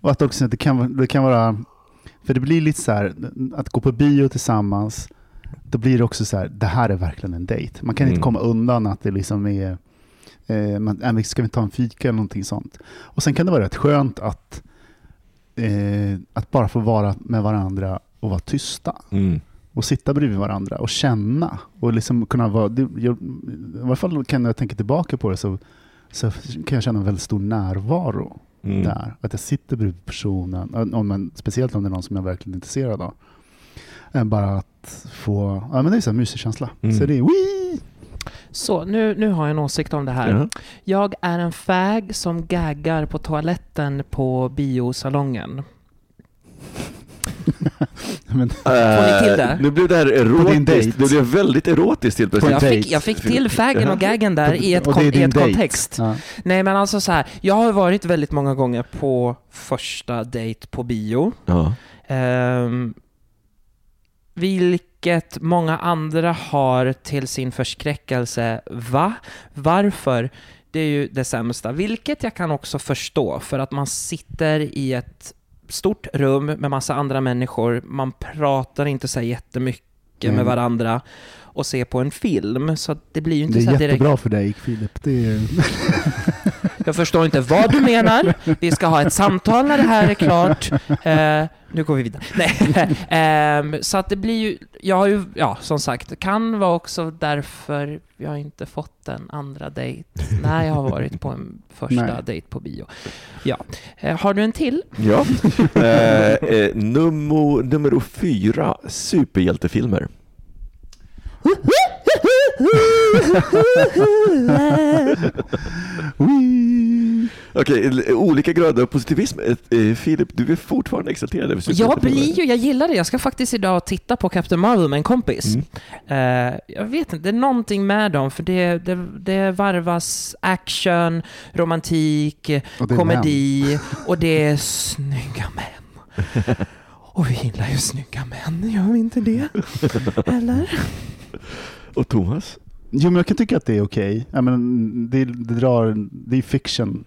Speaker 3: Och att också det kan, vara- det kan vara, för det blir lite så här, att gå på bio tillsammans, då blir det också så här, det här är verkligen en dejt. Man kan
Speaker 2: Mm.
Speaker 3: inte komma undan att det liksom är, eh, man, äh, ska vi ta en fika eller någonting sånt. Och sen kan det vara rätt skönt att, eh, att bara få vara med varandra och vara tysta
Speaker 2: Mm.
Speaker 3: och sitta bredvid varandra och känna och liksom kunna vara, det, jag, i alla fall kan jag tänker tillbaka på det så, så kan jag känna en väldigt stor närvaro
Speaker 2: Mm.
Speaker 3: där. Att jag sitter bredvid personen, om man, speciellt om det är någon som jag verkligen är intresserad av. Bara att få, ja men det är så här mysig känsla.
Speaker 2: Mm.
Speaker 3: Så det är wii!
Speaker 1: Så, nu, nu har jag en åsikt om det här.
Speaker 2: Ja.
Speaker 1: Jag är en fag som gaggar på toaletten på biosalongen.
Speaker 3: Men,
Speaker 1: Får ni till det?
Speaker 2: Eh, Nu blev det här erotiskt. Det blev väldigt erotiskt helt plötsligt.
Speaker 1: Jag fick, jag fick till faggen och gaggen där i ett, kon- i ett kontext.
Speaker 3: Ja.
Speaker 1: Nej men alltså så här, jag har varit väldigt många gånger på första dejt på bio.
Speaker 2: Ja.
Speaker 1: Ehm, vilket många andra har till sin förskräckelse. Va? Varför? Det är ju det sämsta. Vilket jag kan också förstå, för att man sitter i ett stort rum med massa andra människor. Man pratar inte så jättemycket
Speaker 3: Mm.
Speaker 1: med varandra och ser på en film. Så det blir ju inte
Speaker 3: Det
Speaker 1: så
Speaker 3: är
Speaker 1: här direkt...
Speaker 3: jättebra för dig Filip. Det är,
Speaker 1: Jag förstår inte vad du menar. Vi ska ha ett samtal när det här är klart. Eh, nu går vi vidare. Nej. Ehm, så att det blir ju, jag har ju, ja som sagt, det kan vara också därför jag har inte fått en andra dejt när jag har varit på en första
Speaker 3: Nej.
Speaker 1: dejt på bio. Ja. Eh, har du en till?
Speaker 2: ja. Eh, eh, nummer, nummer fyra, superhjältefilmer.
Speaker 3: wii!
Speaker 2: Okej, olika grader av positivism. Eh, eh, Filip, du är fortfarande exalterad över
Speaker 1: Jag blir ju, jag gillar det. Jag ska faktiskt idag titta på Captain Marvel med en kompis.
Speaker 2: Mm.
Speaker 1: Eh, jag vet inte, det är någonting med dem, för det, det, det varvas action, romantik,
Speaker 3: Och
Speaker 1: komedi och det är snygga män. Och vi gillar ju snygga män, gör vi inte det? Eller?
Speaker 2: Och Thomas?
Speaker 3: Jo, men jag kan tycka att det är okej. Ja, men det, det, drar, det är fiction.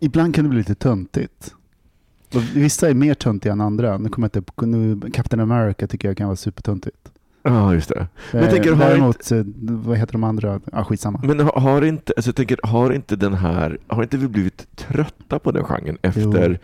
Speaker 3: Ibland kan det bli lite töntigt. Och vissa är mer töntiga än andra. Nu kommer jag inte, nu, Captain America tycker jag kan vara supertöntigt.
Speaker 2: Ja, just det. Men jag
Speaker 3: Eh,
Speaker 2: tänker, har
Speaker 3: Däremot, eh, vad heter de andra? Ja, skitsamma.
Speaker 2: Men har, har inte, alltså jag tänker, har inte den här, har inte vi blivit trötta på den genren efter,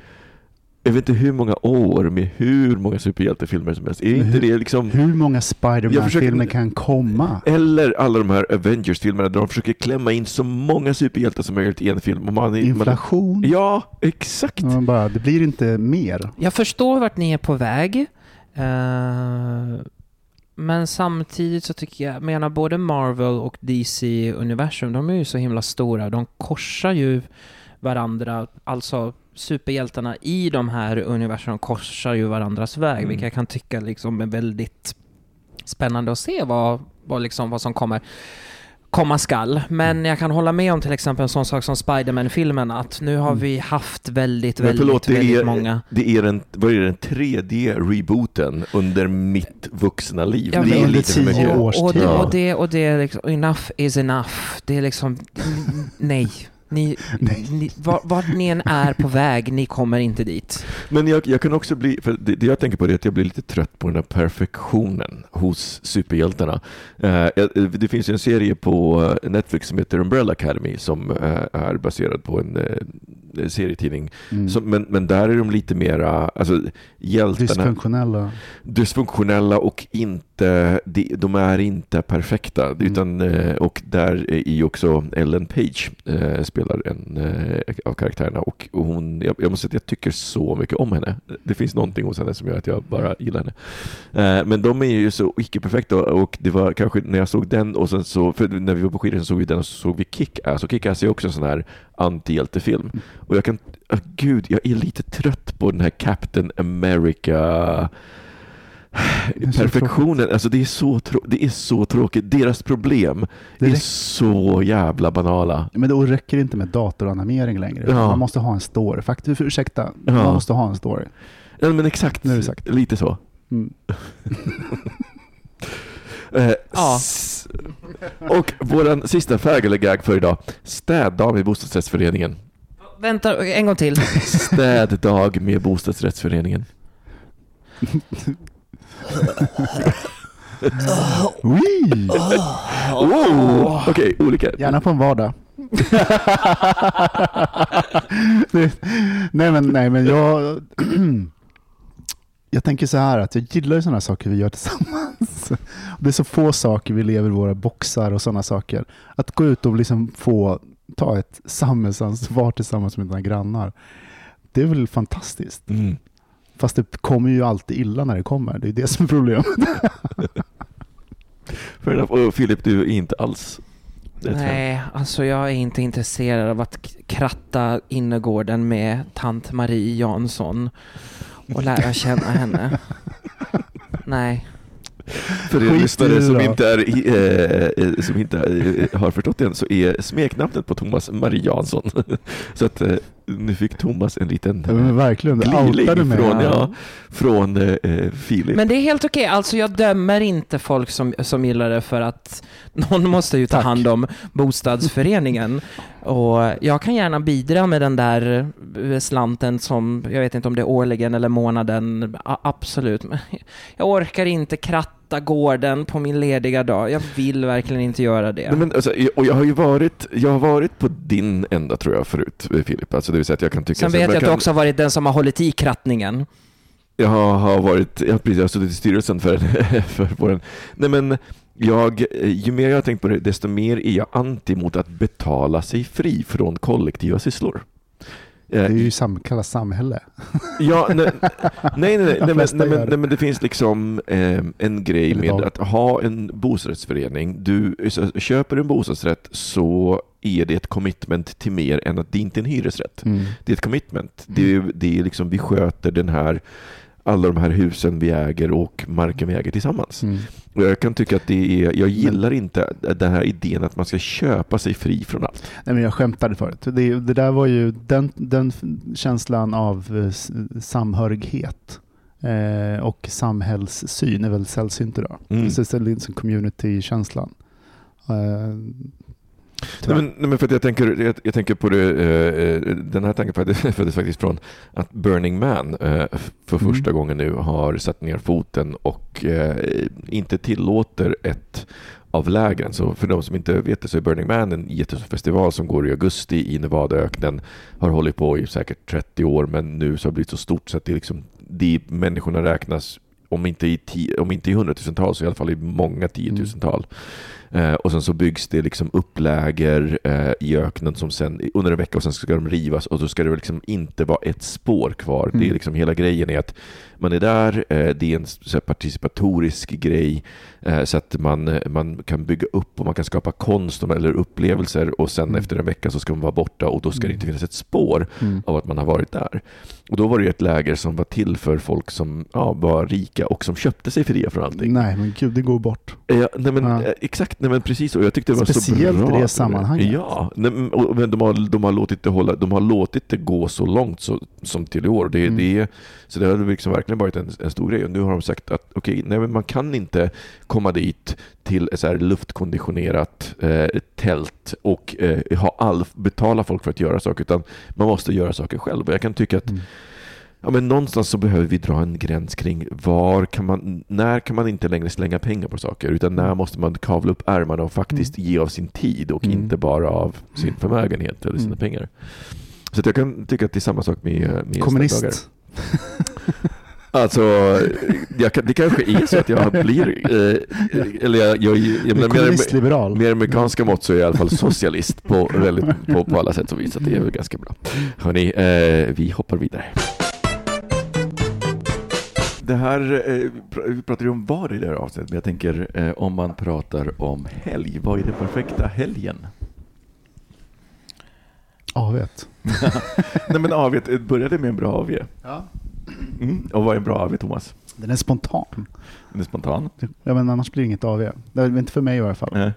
Speaker 2: jag vet inte hur många år med hur många superhjältefilmer som helst. Är
Speaker 3: Men
Speaker 2: inte
Speaker 3: hur-
Speaker 2: det liksom...
Speaker 3: Hur många Spiderman-filmer kan komma?
Speaker 2: Eller alla de här Avengers-filmerna där de försöker klämma in så många superhjältar som möjligt i en film. Och man,
Speaker 3: Inflation?
Speaker 2: Man, ja, exakt.
Speaker 3: Man bara, det blir inte mer.
Speaker 1: Jag förstår vart ni är på väg. Eh, men samtidigt så tycker jag, menar både Marvel och DC-universum, de är ju så himla stora. De korsar ju varandra, alltså superhjältarna i de här universum korsar ju varandras väg,
Speaker 2: Mm.
Speaker 1: vilket jag kan tycka liksom är väldigt spännande att se vad, vad, liksom, vad som kommer komma skall. Men jag kan hålla med om till exempel en sån sak som Spiderman-filmen, att nu har vi haft väldigt,
Speaker 2: Men
Speaker 1: väldigt,
Speaker 2: förlåt, det
Speaker 1: väldigt
Speaker 2: är,
Speaker 1: många.
Speaker 2: det är den, vad är det, den tredje rebooten under mitt vuxna liv.
Speaker 1: Ja,
Speaker 2: det är
Speaker 1: under
Speaker 2: lite för mycket.
Speaker 1: och, och, det, och, det, och det är liksom, enough is enough. Det är liksom, nej. Ni, ni, var- vart ni än är på väg, ni kommer inte dit.
Speaker 2: Men jag, jag kan också bli, för det, det jag tänker på är att jag blir lite trött på den här perfektionen hos superhjältarna. Eh, det finns en serie på Netflix som heter Umbrella Academy som eh, är baserad på en eh, serietidning.
Speaker 3: Mm.
Speaker 2: Som, men, men där är de lite mera, alltså hjältarna
Speaker 3: Dysfunktionella.
Speaker 2: dysfunktionella och inte, de, de är inte perfekta.
Speaker 3: Mm.
Speaker 2: Utan, eh, och där är ju också Ellen Page eh, spelar en eh, av karaktärerna och och hon, jag, jag måste säga att jag tycker så mycket om henne. Det finns någonting hos henne som gör att jag bara gillar henne. Eh, men de är ju så icke-perfekta och det var kanske när jag såg den och sen så, för när vi var på skidor så såg vi den och så såg vi Kick-Ass och Kick-Ass är också en sån här antihjältefilm. Och jag kan, ah, gud, jag är lite trött på den här Captain America perfektionen, alltså det är, så det är så tråkigt. Deras problem
Speaker 3: Det
Speaker 2: är så jävla banala.
Speaker 3: Men då räcker det inte med datoranimering längre.
Speaker 2: Ja.
Speaker 3: Man måste ha en story. Faktiskt, ursäkta,
Speaker 2: Ja.
Speaker 3: man måste ha en story.
Speaker 2: Ja, men exakt, lite så.
Speaker 3: Mm.
Speaker 2: Eh,
Speaker 1: Ja.
Speaker 2: Och vår sista fägelegag för idag. Städdag med bostadsrättsföreningen.
Speaker 1: Vänta, en gång till.
Speaker 2: Städdag med bostadsrättsföreningen.
Speaker 3: Wee!
Speaker 2: Oh, Okej, olika.
Speaker 3: Gärna på en vardag. Nej, men, nej, men jag... Jag tänker så här att jag gillar ju sådana saker vi gör tillsammans. Det är så få saker vi lever i våra boxar och sådana saker. Att gå ut och liksom få ta ett samhällsansvar tillsammans med dina grannar. Det är väl fantastiskt.
Speaker 2: Mm.
Speaker 3: Fast det kommer ju alltid illa när det kommer. Det är det som är problemet.
Speaker 2: Och Filip, du är inte alls det tror jag.
Speaker 1: Nej, alltså jag är inte intresserad av att kratta innergården med tant Marie Jansson och lära känna henne. Nej.
Speaker 2: För er
Speaker 3: Skit
Speaker 2: lyssnare som inte, är, eh, eh, som inte eh, har förstått det än så är smeknamnet på Thomas Marie Jansson. Så att eh, nu fick Thomas en liten
Speaker 3: Ja, men verkligen, outade mig.
Speaker 2: från,
Speaker 1: Ja.
Speaker 2: ja, från eh, Filip.
Speaker 1: Men det är helt okej, alltså jag dömer inte folk som, som gillar det för att någon måste ju ta
Speaker 3: Tack.
Speaker 1: hand om bostadsföreningen. Och jag kan gärna bidra med den där eh, slanten som, jag vet inte om det är årligen eller månaden, absolut. Men jag orkar inte kratta gården på min lediga dag. Jag vill verkligen inte göra det.
Speaker 2: Nej, men alltså, och jag har ju varit, jag har varit på din ända tror jag förut, Filip. Alltså, det vill säga att jag kan tycka
Speaker 1: Sen vet jag att du också har varit den som har hållit i krattningen.
Speaker 2: Jag har varit, jag har precis, jag har suttit i styrelsen för, för våren. Nej men, jag, ju mer jag har tänkt på det, desto mer är jag anti mot att betala sig fri från kollektiva sysslor.
Speaker 3: Det är
Speaker 2: Eh,
Speaker 3: ju sam, kallas samhälle.
Speaker 2: Ja, nej, nej, nej, nej, men, nej, men,
Speaker 3: det.
Speaker 2: nej, men det finns liksom eh, en grej med att ha en bostadsrättsförening. Du, köper du en bostadsrätt så är det ett commitment till mer än att det inte är en hyresrätt.
Speaker 3: Mm.
Speaker 2: Det är ett commitment. Det är, det är liksom, vi sköter den här, alla de här husen vi äger och marken vi äger tillsammans.
Speaker 3: Mm.
Speaker 2: Jag kan tycka att det är, jag gillar inte den här idén att man ska köpa sig fri från allt.
Speaker 3: Nej, men jag skämtade förut. Det, det där var ju den, den känslan av eh, samhörighet Eh, och samhällssyn är väl sällsynt idag.
Speaker 2: Mm.
Speaker 3: Det är liksom community-känslan. Eh,
Speaker 2: Nej, men, nej, men för jag, tänker, jag, jag tänker på det, eh, eh, den här tanken föddes, föddes faktiskt från att Burning Man eh, för
Speaker 3: Mm.
Speaker 2: första gången nu har satt ner foten och eh, inte tillåter ett av lägren. Så för de som inte vet det så är Burning Man en jättestor festival som går i augusti i Nevadaöknen. Har hållit på i säkert 30 år men nu så har det blivit så stort så att det liksom, de människorna räknas om inte i, ti, om inte i hundratusentals så i alla fall i många tiotusental. Eh, och sen så byggs det liksom upp läger eh, i öknen som sen, under en vecka och sen ska de rivas och då ska det liksom inte vara ett spår kvar.
Speaker 3: Mm.
Speaker 2: Det är liksom hela grejen är att man är där, eh, det är en så participatorisk grej eh, så att man, man kan bygga upp och man kan skapa konst eller upplevelser och sen
Speaker 3: Mm.
Speaker 2: efter en vecka så ska man vara borta och då ska det
Speaker 3: Mm.
Speaker 2: inte finnas ett spår
Speaker 3: Mm.
Speaker 2: av att man har varit där. Och då var det ett läger som var till för folk som ja, var rika och som köpte sig fria från allting.
Speaker 3: nej, men gud, det går bort.
Speaker 2: Nej men,
Speaker 3: Ja.
Speaker 2: eh, Exakt, nej men precis. Och jag tyckte det var
Speaker 3: Speciellt
Speaker 2: så
Speaker 3: i
Speaker 2: bra.
Speaker 3: det sammanhanget.
Speaker 2: Ja, nej, men- de har, de, har låtit det hålla, de har låtit det gå så långt så, som till i år. Det,
Speaker 3: Mm.
Speaker 2: det, så det har liksom verkligen varit en, en stor grej. Och nu har de sagt att okej, nej, men man kan inte komma dit till ett så här luftkonditionerat eh, tält och eh, ha all, betala folk för att göra saker, utan man måste göra saker själv. Och jag kan tycka att
Speaker 3: Mm.
Speaker 2: Ja, men någonstans så behöver vi dra en gräns kring var kan man, när kan man inte längre slänga pengar på saker utan när måste man kavla upp ärmarna och faktiskt ge av sin tid och
Speaker 3: Mm.
Speaker 2: inte bara av sin förmögenhet eller sina
Speaker 3: Mm.
Speaker 2: pengar. Så jag kan tycka att det är samma sak med, med
Speaker 3: Kommunist.
Speaker 2: Alltså, kan- det kanske är så att jag blir, eh, eller jag, jag, jag, jag
Speaker 3: kommunistliberal.
Speaker 2: med amerikanska mått så är jag i alla fall socialist på, väldigt, på, på alla sätt och vis, så det är väl ganska bra. Hörni, eh, vi hoppar vidare. Det här, eh, vi pratar ju om vad i det här avsnittet, men jag tänker eh, om man pratar om helg, vad är den perfekta helgen?
Speaker 3: Avet.
Speaker 2: Nej men AW, det började med en bra AW.
Speaker 3: Ja.
Speaker 2: Mm. Och vad är en bra AW, Thomas?
Speaker 3: Den är spontan.
Speaker 2: Den är spontan?
Speaker 3: Ja, men annars blir det inget AV. Det är inte för mig i alla fall.
Speaker 2: Nej.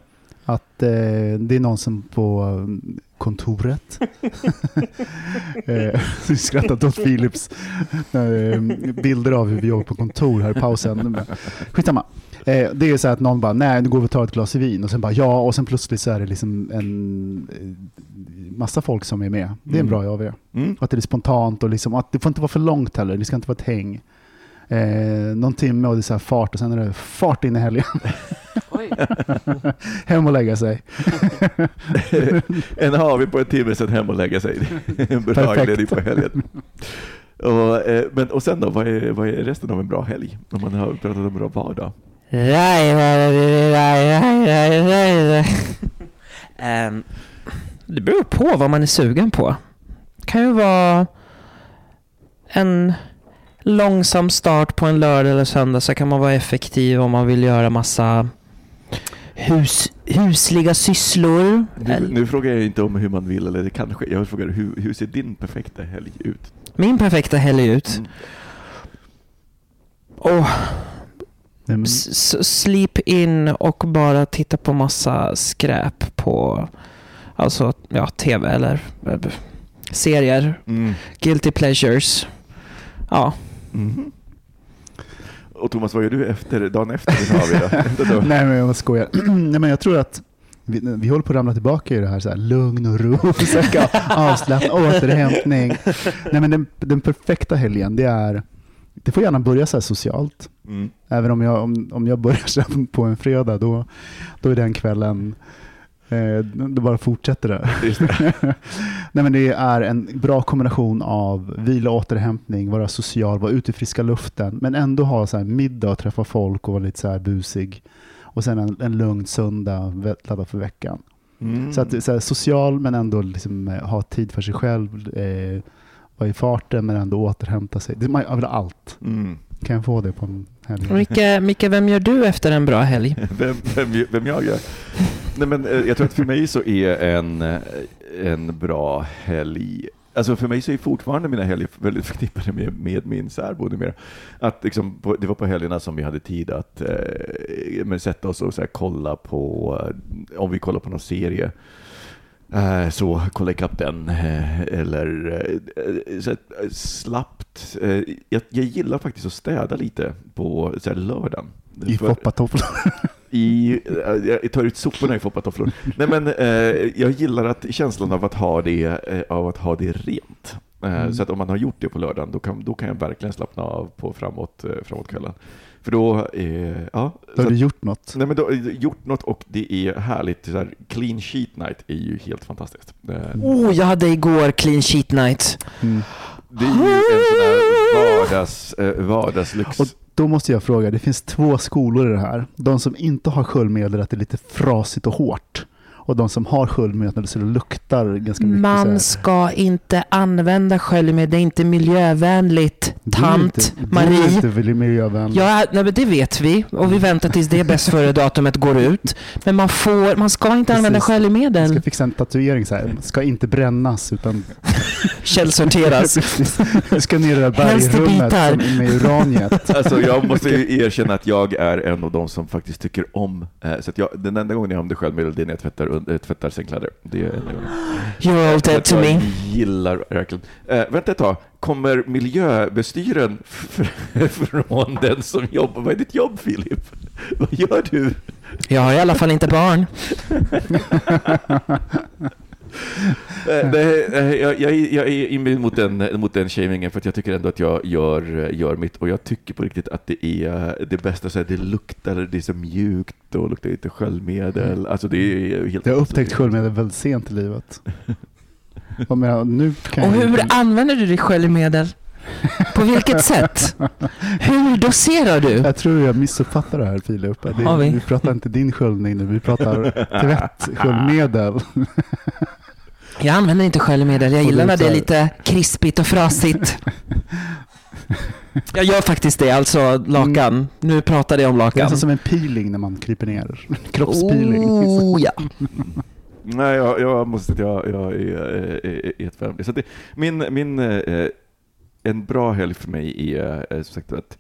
Speaker 3: Att eh, det är någon som på mm, kontoret eh, vi skrattat åt Philips eh, bilder av hur vi jobbar på kontor här i pausen. Skitsamma. Eh, det är så att någon bara, nej nu går vi och tar ett glas vin och sen bara ja och sen plötsligt så är det liksom en massa folk som är med. Det är en
Speaker 2: Mm.
Speaker 3: bra AV.
Speaker 2: Mm.
Speaker 3: Att det är spontant och liksom, att det får inte vara för långt heller. Det ska inte vara ett häng. Eh, någon timme och det är så här fart och sen är det fart in i helgen. Hem och lägga sig.
Speaker 2: en AW på en timme, sen hem och lägga sig. en bra
Speaker 3: Perfekt.
Speaker 2: inledning på helgen. Och, eh, men, och sen då, vad är, vad är resten av en bra helg? Om man har pratat om en bra vardag.
Speaker 1: Det beror på vad man är sugen på. Det kan ju vara en långsam start på en lördag eller söndag så kan man vara effektiv om man vill göra massa hus, husliga sysslor.
Speaker 2: Nu, nu frågar jag inte om hur man vill eller det kanske. Jag frågar hur, hur ser din perfekta helg ut?
Speaker 1: Min perfekta helg ut.
Speaker 2: Mm.
Speaker 1: S- s- sleep in och bara titta på massa skräp på alltså, ja, tv eller eh, serier.
Speaker 2: Mm.
Speaker 1: Guilty pleasures. Ja.
Speaker 2: Mhm. Och Thomas, vad gör du efter, dagen efter då?
Speaker 3: Nej men jag skojar. Nej men jag tror att vi, vi håller på att ramla tillbaka i det här, så här lugn och ro, försöka avslappna, återhämtning. Nej men den, den perfekta helgen, det är, det får gärna börja så här socialt.
Speaker 2: Mm.
Speaker 3: Även om jag, om, om jag börjar på en fredag, då, då är den kvällen, det bara fortsätter där. Nej, men det är en bra kombination av vila och återhämtning, vara social, vara ute i friska luften, men ändå ha så här middag och träffa folk och vara lite så här busig. Och sen en, en lugn söndag laddad för veckan.
Speaker 2: Mm.
Speaker 3: Så att så här, social men ändå liksom, eh, ha tid för sig själv, eh, vara i farten men ändå återhämta sig. Det, man jag vill ha allt.
Speaker 2: Mm.
Speaker 3: Kan jag få det på en
Speaker 1: Micke, Micke, vem gör du efter en bra helg?
Speaker 2: Vem, vem, vem jag är? Nej, men, eh, jag tror att för mig så är en, eh, en bra helg Alltså för mig så är fortfarande mina helger väldigt förknippade med, med min särbo numera. Att liksom, på, det var på helgerna som vi hade tid att eh, men sätta oss och så här, kolla på, eh, om vi kollar på någon serie, så kolla ikapp den. eh, Eller eh, så eh, slappt. Eh, Jag, jag gillar faktiskt att städa lite på så här, lördagen.
Speaker 3: I foppatofflor.
Speaker 2: i, eh, jag tar ut soporna i foppatofflor. Nej, men eh, jag gillar att känslan av att ha det, eh, av att ha det rent. Eh,
Speaker 3: Mm.
Speaker 2: Så att om man har gjort det på lördagen, då kan, då kan jag verkligen slappna av på framåt, eh, framåt kvällen. För då, eh, ja.
Speaker 3: Då har du gjort något.
Speaker 2: Nej, men då, har jag gjort något och det är härligt. Så här, clean sheet night är ju helt fantastiskt. Eh,
Speaker 1: Oh, jag hade igår clean sheet night.
Speaker 3: Mm.
Speaker 2: Det är ju en sån här vardags, eh, vardagslyx.
Speaker 3: Och då måste jag fråga, det finns två skolor i det här. De som inte har sköljmedel, att det är lite frasigt och hårt. Och de som har sköljmedel så det luktar ganska mycket.
Speaker 1: Man ska inte använda sköljmedel, det är inte miljövänligt.
Speaker 3: Du
Speaker 1: Tant
Speaker 3: inte- Du är
Speaker 1: Marie.
Speaker 3: inte väl miljövänlig.
Speaker 1: Ja, nej, men det vet vi och vi väntar tills det bäst före datumet går ut. Men man, får, man ska inte använda
Speaker 3: Precis. Jag
Speaker 1: sköljmedel.
Speaker 3: ska fixa en tatuering så här. Ska inte brännas utan
Speaker 1: Källsorteras.
Speaker 3: Du ska ner i det där bergrummet med uraniet.
Speaker 2: Alltså jag måste ju erkänna att jag är en av de som faktiskt tycker om, eh, så att jag, den enda gången jag använder sköljmedel det är när jag tvättar, eh, tvättar sängkläder. Det är gången.
Speaker 1: You're all dead to
Speaker 2: jag
Speaker 1: me.
Speaker 2: gillar verkligen. Eh, vänta ett tag, kommer miljöbestyren från den som jobbar? Vad är ditt jobb Filip? Vad gör du?
Speaker 1: Jag har i alla fall inte barn.
Speaker 2: Eh, nej, eh, jag, jag, är- jag är inne mot den, mot den shamingen för att jag tycker ändå att jag gör, gör mitt och jag tycker på riktigt att det är det bästa, så här, det luktar, det är så mjukt och luktar lite sköljmedel. Alltså det är helt
Speaker 3: Jag har upptäckt sköljmedel väldigt sent i livet. Och men, nu kan
Speaker 1: Och
Speaker 3: jag
Speaker 1: hur
Speaker 3: inte-
Speaker 1: använder du ditt sköljmedel? På vilket sätt? Hur doserar du?
Speaker 3: Jag tror jag missuppfattar det här Filip. Det,
Speaker 1: vi?
Speaker 3: vi pratar inte din sköljning nu, vi pratar tvättsköljmedel.
Speaker 1: Jag använder inte sköljmedel. Jag gillar när det är lite krispigt och frasigt. Jag gör faktiskt det, alltså lakan. Nu pratade jag om
Speaker 3: Det är
Speaker 1: lakan.
Speaker 3: alltså som en peeling när man kryper ner. Kroppspeeling.
Speaker 1: Oh, ja.
Speaker 2: Nej, jag, jag måste jag, jag är, fan av det. Så det, min, min, eh, en bra helg för mig är eh, som sagt att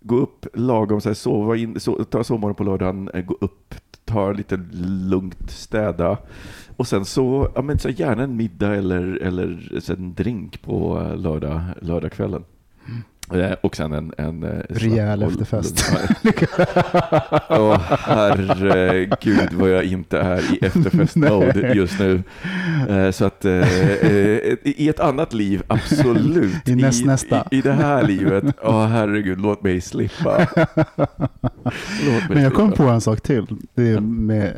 Speaker 2: gå upp lagom, så här, sova in, so, ta sovmorgon på lördagen, eh, gå upp, ta lite lugnt, städa och sen så, ja, men, så gärna en middag eller, eller en drink på eh, lördag, lördagskvällen. Eh, Och sen en... en eh,
Speaker 3: Rejäl efterfest.
Speaker 2: Åh herregud vad jag inte är i efterfest-mode just nu. Eh, Så att i ett annat liv, absolut.
Speaker 3: I nästnästa.
Speaker 2: I, I det här livet, åh herregud, låt mig slippa. Låt mig
Speaker 3: Men jag kom
Speaker 2: slippa.
Speaker 3: på en sak till. Det är med,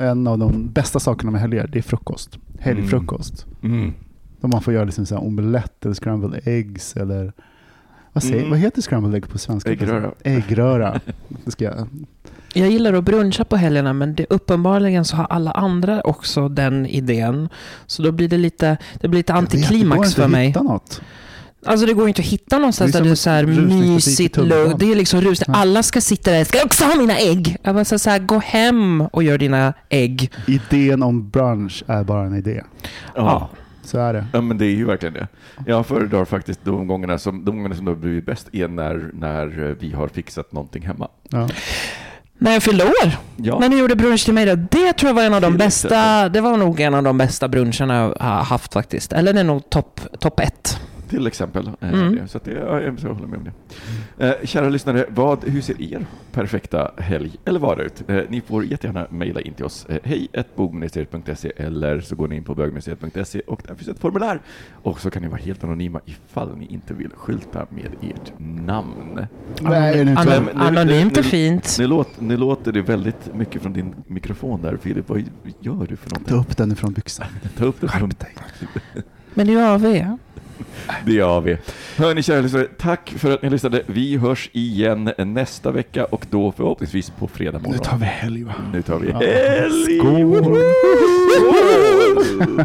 Speaker 3: en av de bästa sakerna med helger, det är frukost. Helgfrukost.
Speaker 2: Mm.
Speaker 3: Då man får göra liksom så omelett eller scrambled eggs eller vad, säger,
Speaker 2: Mm.
Speaker 3: vad heter scrambled egg på svenska?
Speaker 2: Äggröra.
Speaker 3: Äggröra. Det ska jag.
Speaker 1: Jag gillar att bruncha på helgerna, men det, uppenbarligen så har alla andra också den idén. Så då blir det lite, det blir lite
Speaker 3: Jag vet, det går
Speaker 1: antiklimax
Speaker 3: inte
Speaker 1: för
Speaker 3: att
Speaker 1: mig.
Speaker 3: hitta något.
Speaker 1: Alltså det går inte att hitta någonstans
Speaker 3: Det är
Speaker 1: där det är så här mysigt, lugnt. Det är liksom rusning. Alla ska sitta där. Ska jag också ha mina ägg? Jag bara så så här, gå hem och gör dina ägg.
Speaker 3: Idén om brunch är bara en idé.
Speaker 2: Ja.
Speaker 3: Så är det.
Speaker 2: Ja, men det är ju verkligen det. Jag föredrar faktiskt de gångerna som, de gångerna som det har blivit bäst är när, när eh, vi har fixat någonting hemma.
Speaker 3: Ja.
Speaker 1: När jag fyllde år.
Speaker 2: Ja.
Speaker 1: När ni gjorde brunch till mig då. Det tror jag var en av de
Speaker 2: Till
Speaker 1: bästa. Det var nog en av de bästa bruncherna jag har haft faktiskt. Eller det är nog topp top ett.
Speaker 2: Till exempel. eh,
Speaker 1: Mm.
Speaker 2: Så att det, ja, jag håller med om det. Eh, kära lyssnare, vad, hur ser er perfekta helg eller vardag ut? Eh, ni får jättegärna mejla in till oss. Eh, Hej bogministeriet.se eller så går ni in på bögministeriet.se och där finns ett formulär. Och så kan ni vara helt anonyma ifall ni inte vill skylta med ert namn.
Speaker 3: Nej, nu
Speaker 2: nu-
Speaker 1: Anonymt
Speaker 2: nu-
Speaker 1: är fint.
Speaker 2: Nu, låt, nu låter det väldigt mycket från din mikrofon där Filip. Vad gör du för
Speaker 3: Ta
Speaker 2: någonting?
Speaker 3: upp den ifrån byxan.
Speaker 2: Ta upp från...
Speaker 3: Skärp dig.
Speaker 1: Men det är AV.
Speaker 2: Det gör vi. Hörni kära lyssnare, tack för att ni lyssnade. Vi hörs igen nästa vecka och då förhoppningsvis på fredag morgon.
Speaker 3: Nu tar vi helg va?
Speaker 2: Nu tar vi
Speaker 3: Ja.
Speaker 2: helg!
Speaker 3: Skål!
Speaker 2: Skål!